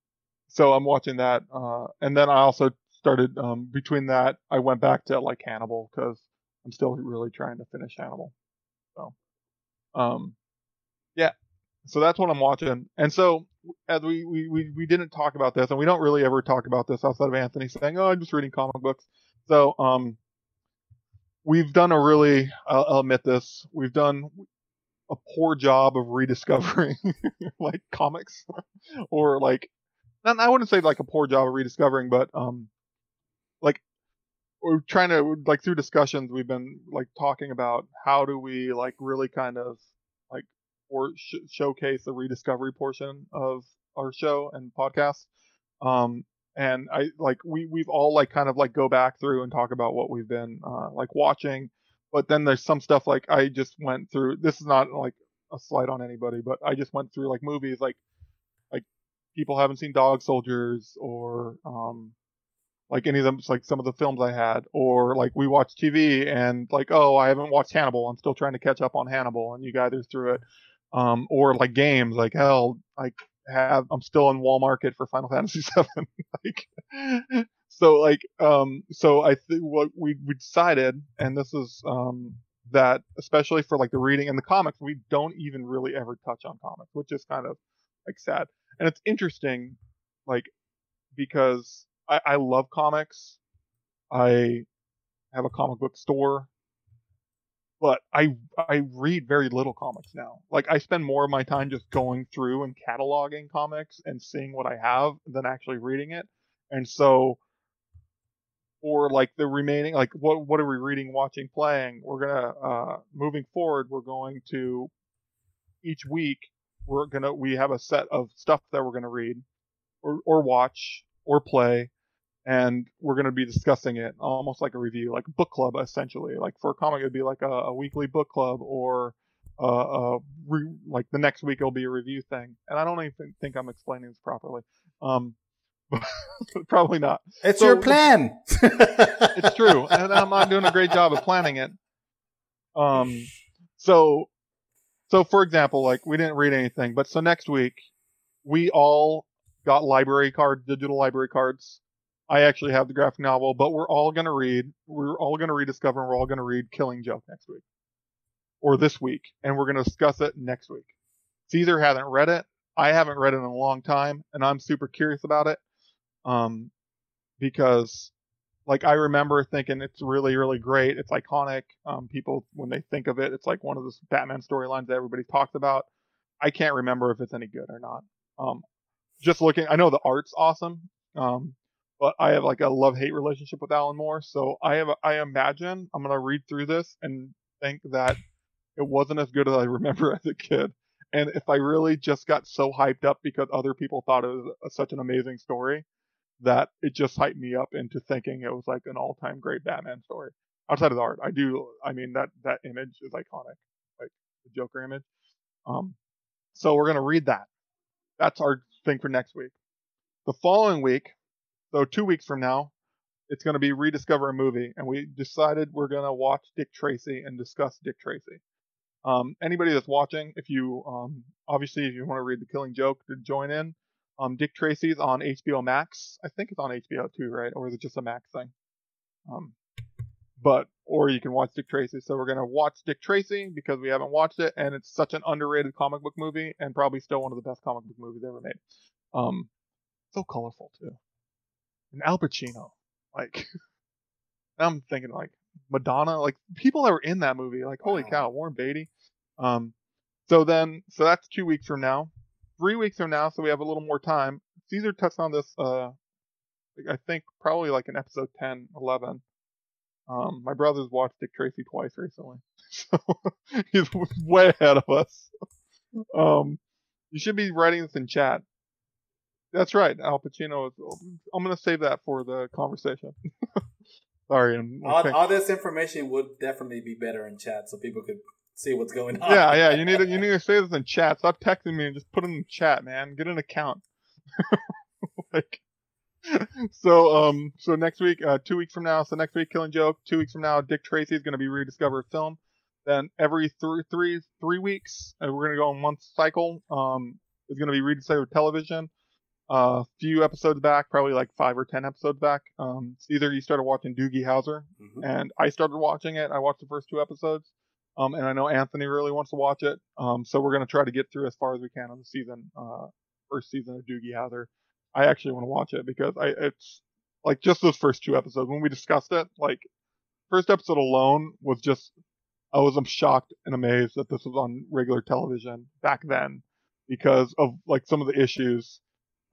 so I'm watching that uh and then I also started um between that I went back to like Hannibal cuz I'm still really trying to finish Hannibal. So um yeah. So that's what I'm watching. And so as we, we, we, we didn't talk about this and we don't really ever talk about this outside of Anthony saying, Oh, I'm just reading comic books. So um we've done a really, I'll, I'll admit this, we've done a poor job of rediscovering like comics or like, I wouldn't say like a poor job of rediscovering, but, um, like we're trying to like through discussions we've been like talking about how do we like really kind of like or sh- showcase the rediscovery portion of our show and podcast um and I like we we've all like kind of like go back through and talk about what we've been uh, like watching, but then there's some stuff like I just went through. This is not like a slight on anybody, but I just went through like movies like like people haven't seen Dog Soldiers or um like any of them like some of the films I had or like we watch TV and like oh I haven't watched Hannibal I'm still trying to catch up on Hannibal and you guys are through it um or like games like hell like have I'm still in Wall Market for Final Fantasy VII. like, so like um so I think what we we decided, and this is um that especially for like the reading and the comics, we don't even really ever touch on comics, which is kind of like sad. And it's interesting, like because I, I love comics. I have a comic book store but I I read very little comics now. Like I spend more of my time just going through and cataloging comics and seeing what I have than actually reading it. And so for like the remaining like what what are we reading, watching, playing? We're gonna uh moving forward we're going to each week we're gonna we have a set of stuff that we're gonna read or or watch or play and we're going to be discussing it almost like a review, like book club essentially. Like for a comic, it'd be like a, a weekly book club, or uh, uh, re- like the next week it'll be a review thing. And I don't even think I'm explaining this properly. Um, probably not. It's so, your plan. it's true, and I'm not doing a great job of planning it. Um, so, so for example, like we didn't read anything, but so next week we all got library card, digital library cards I actually have the graphic novel, but we're all going to read, we're all going to rediscover, and we're all going to read Killing Joke next week. Or this week. And we're going to discuss it next week. Caesar hasn't read it. I haven't read it in a long time, and I'm super curious about it. Um, because, like, I remember thinking it's really, really great. It's iconic. Um, people, when they think of it, it's like one of those Batman storylines that everybody talks about. I can't remember if it's any good or not. Um, just looking, I know the art's awesome. Um, but I have like a love hate relationship with Alan Moore. So I have, I imagine I'm gonna read through this and think that it wasn't as good as I remember as a kid. And if I really just got so hyped up because other people thought it was a, such an amazing story, that it just hyped me up into thinking it was like an all-time great Batman story. Outside of the art, I do. I mean that that image is iconic, like the Joker image. Um, so we're gonna read that. That's our thing for next week. The following week, so two weeks from now, it's going to be rediscover a movie, and we decided we're going to watch Dick Tracy and discuss Dick Tracy. Um, anybody that's watching, if you um, obviously if you want to read The Killing Joke to join in, um, Dick Tracy's on HBO Max. I think it's on HBO too, right? Or is it just a Max thing? Um, but or you can watch Dick Tracy. So we're gonna watch Dick Tracy because we haven't watched it, and it's such an underrated comic book movie, and probably still one of the best comic book movies ever made. Um, so colorful too and Al Pacino. Like, I'm thinking like Madonna, like people that were in that movie, like holy wow. cow, Warren Beatty. Um, so then, so that's two weeks from now. Three weeks from now, so we have a little more time. Caesar touched on this, uh, I think probably like in episode 10, 11. Um, my brother's watched Dick Tracy twice recently, so he's way ahead of us. Um, you should be writing this in chat. That's right. Al Pacino. Is, I'm going to save that for the conversation. Sorry. I'm, all, all, this information would definitely be better in chat, so people could see what's going on. Yeah, yeah. You need to you need to say this in chat. Stop texting me and just put it in chat, man. Get an account. like, so um, so next week, uh, two weeks from now, so next week, Killing Joke. Two weeks from now, Dick Tracy is going to be rediscovered film. Then every three three three weeks, and we're going to go on month cycle. Um, is going to be rediscovered television. A few episodes back, probably like five or ten episodes back. Um, either you started watching Doogie Howser, mm-hmm. and I started watching it. I watched the first two episodes. Um, and I know Anthony really wants to watch it. Um, so we're going to try to get through as far as we can on the season, uh, first season of Doogie Howser. I actually want to watch it because I, it's like just those first two episodes when we discussed it, like first episode alone was just, I was shocked and amazed that this was on regular television back then because of like some of the issues,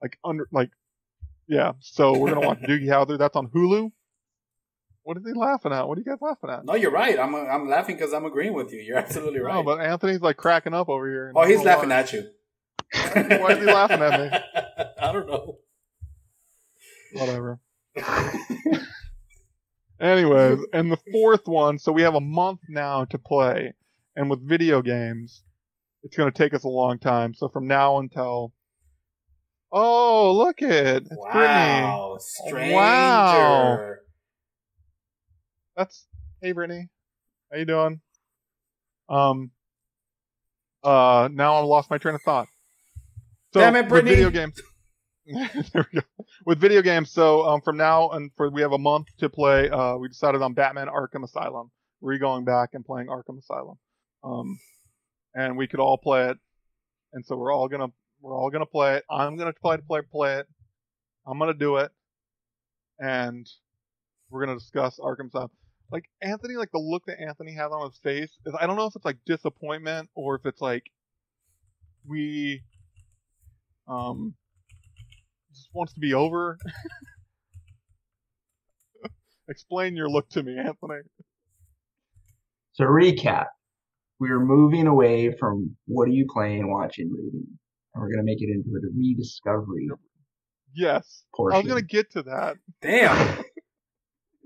like under, like, yeah. So we're going to watch Doogie Howser. That's on Hulu. What is he laughing at? What are you guys laughing at? No, you're right. I'm I'm laughing because I'm agreeing with you. You're absolutely right. No, but Anthony's like cracking up over here. Oh, he's laughing why. at you. why is he laughing at me? I don't know. Whatever. Anyways, and the fourth one, so we have a month now to play, and with video games, it's going to take us a long time. So from now until Oh, look it! It's wow, Brittany. stranger. Wow. That's hey Brittany, how you doing? Um, uh, now I've lost my train of thought. So, Damn it, Brittany! Video games. there we go. With video games, so um, from now and for we have a month to play. Uh, we decided on Batman Arkham Asylum. We're going back and playing Arkham Asylum. Um, and we could all play it, and so we're all gonna we're all gonna play it. I'm gonna play play play it. I'm gonna do it, and we're gonna discuss Arkham Asylum like Anthony, like the look that Anthony has on his face is I don't know if it's like disappointment or if it's like we um just wants to be over. Explain your look to me, Anthony. So recap. We're moving away from what are you playing, watching, reading, and we're gonna make it into a rediscovery. Yes, portion. I was gonna get to that. Damn.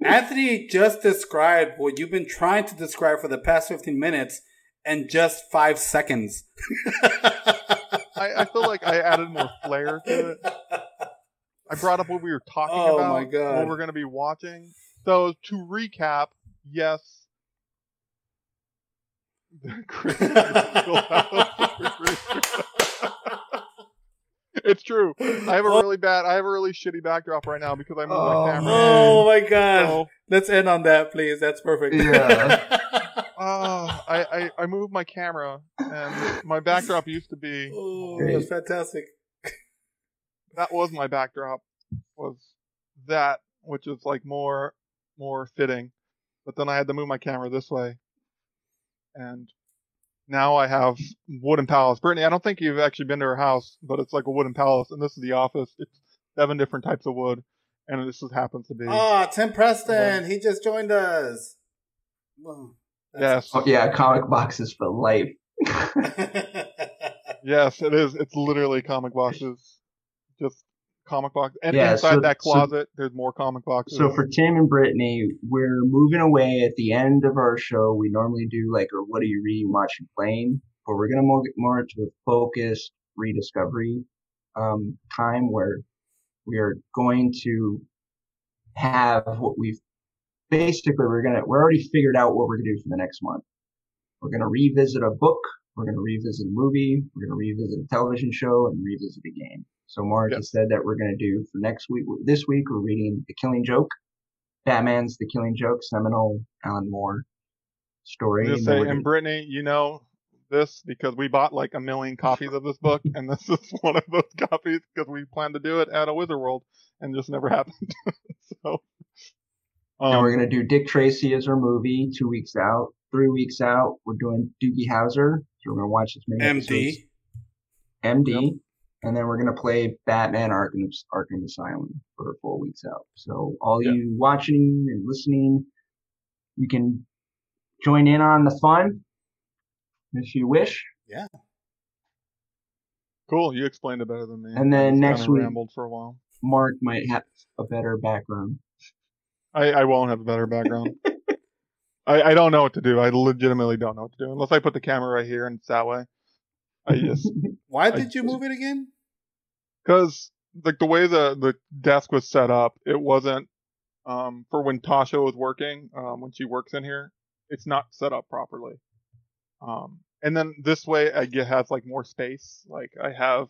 Anthony just described what you've been trying to describe for the past 15 minutes in just five seconds. I, I, feel like I added more flair to it. I brought up what we were talking oh about, my God. what we're going to be watching. So to recap, yes. It's true. I have a oh. really bad, I have a really shitty backdrop right now because I moved oh, my camera. Oh my god! So, Let's end on that, please. That's perfect. Yeah. oh, I, I I moved my camera and my backdrop used to be. Oh, that's fantastic. That was my backdrop. Was that which is like more more fitting, but then I had to move my camera this way, and now I have wooden palace. Brittany, I don't think you've actually been to her house, but it's like a wooden palace, and this is the office. It's seven different types of wood, and this just happens to be. Oh, Tim Preston, he just joined us. yes. Oh, yeah, comic boxes for life. yes, it is. It's literally comic boxes. Comic box. And yeah, inside so, that closet, so, there's more comic boxes. So for Tim and Brittany, we're moving away at the end of our show. We normally do like, or what are you reading, watching, playing? But we're going to move more to a focused rediscovery um, time where we are going to have what we've basically we're gonna we're already figured out what we're gonna do for the next month. We're gonna revisit a book. We're gonna revisit a movie. We're gonna revisit a television show and revisit a game. So Mark yep. has said that we're going to do for next week. This week we're reading The Killing Joke, Batman's The Killing Joke, seminal Alan Moore story. And, say, and Brittany, you know this because we bought like a million copies of this book, and this is one of those copies because we planned to do it at a Wizard World, and just never happened. so. Um, and we're gonna do Dick Tracy as our movie two weeks out. Three weeks out, we're doing Doogie Howser. So we're gonna watch as many MD. Episodes. MD. Yep and then we're gonna play Batman Arkham Arkham Asylum for four weeks out. So all yeah. you watching and listening, you can join in on the fun if you wish. Yeah. Cool. You explained it better than me. And then next week, rambled for a while. Mark might have a better background. I, I won't have a better background. I, I don't know what to do. I legitimately don't know what to do unless I put the camera right here and it's that way. I just. Why did I, you move it again? Because like the way the the desk was set up, it wasn't um for when Tasha was working, um when she works in here, it's not set up properly. Um and then this way I get has like more space. Like I have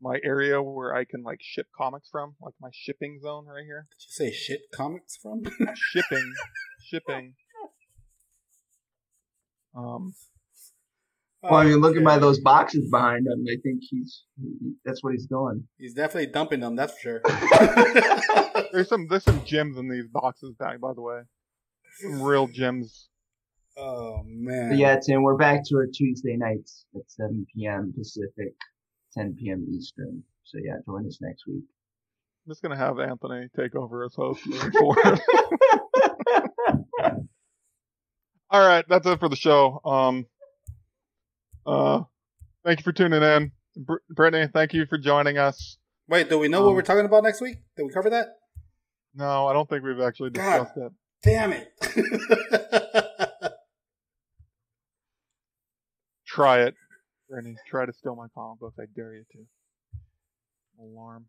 my area where I can like ship comics from, like my shipping zone right here. Did you say shit comics from? shipping, shipping. Um, Well, I mean, looking by Okay. those boxes behind him, I think he's that's what he's doing. He's definitely dumping them, that's for sure. there's some there's some gems in these boxes back, by the way. Some real gems. oh man. But yeah, Tim, we're back to our Tuesday nights at 7 p.m. Pacific, 10 p.m. Eastern. So yeah, join us next week. I'm just gonna have Anthony take over as host moving forward. All right, that's it for the show. Um, uh, thank you for tuning in, Br- Brittany. Thank you for joining us. Wait, do we know what Um, we're talking about next week? Did we cover that? No, I don't think we've actually God. discussed it. Damn it. Try it, Brittany. Try to steal my comic book. I dare you to. Alarm.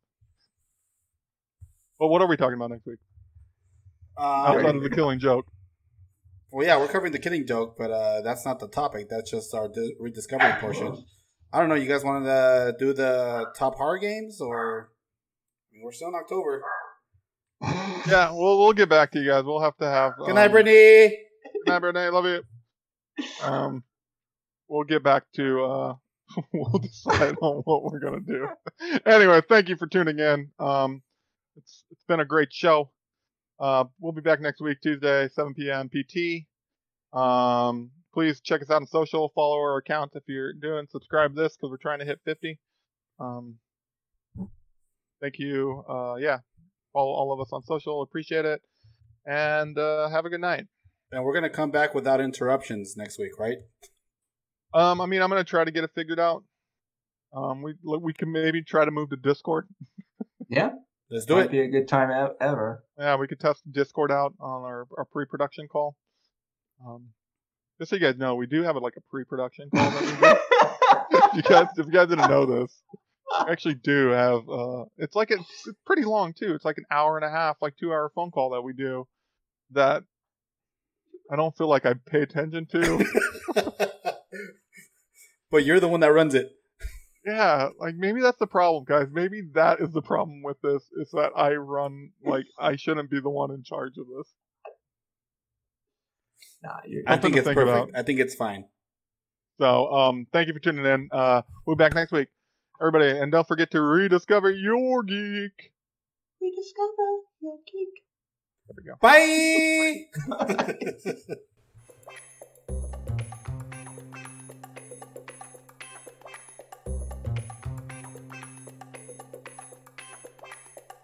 Well, what are we talking about next week? Uh, Outside of the killing joke. Well, yeah, we're covering the kidding joke, but uh, that's not the topic. That's just our di- rediscovery portion. I don't know. You guys wanted to do the top horror games, or I mean, we're still in October. Yeah, we'll we'll get back to you guys. We'll have to have. Good night, um, Brittany. Good night, Brittany. Love you. Um, we'll get back to. uh We'll decide on what we're gonna do. anyway, thank you for tuning in. Um, it's it's been a great show. Uh, we'll be back next week, Tuesday, 7 p.m. PT. Um, please check us out on social. Follow our account if you're doing. Subscribe this because we're trying to hit 50. Um, thank you. Uh, yeah, follow all of us on social. Appreciate it. And uh, have a good night. And we're gonna come back without interruptions next week, right? Um, I mean, I'm gonna try to get it figured out. Um, we we can maybe try to move to Discord. yeah, Let's do might it. be a good time ev- ever. Yeah, we could test Discord out on our, our pre-production call. Um, just so you guys know, we do have like a pre-production call. That we do. if you guys, if you guys didn't know this, we actually do have. Uh, it's like it's, it's pretty long too. It's like an hour and a half, like two-hour phone call that we do. That I don't feel like I pay attention to. but you're the one that runs it. Yeah, like maybe that's the problem, guys. Maybe that is the problem with this is that I run like I shouldn't be the one in charge of this. Nah, you're, I think it's think perfect. about. I think it's fine. So, um, thank you for tuning in. Uh, we'll be back next week, everybody, and don't forget to rediscover your geek. rediscover your geek. There we go. Bye.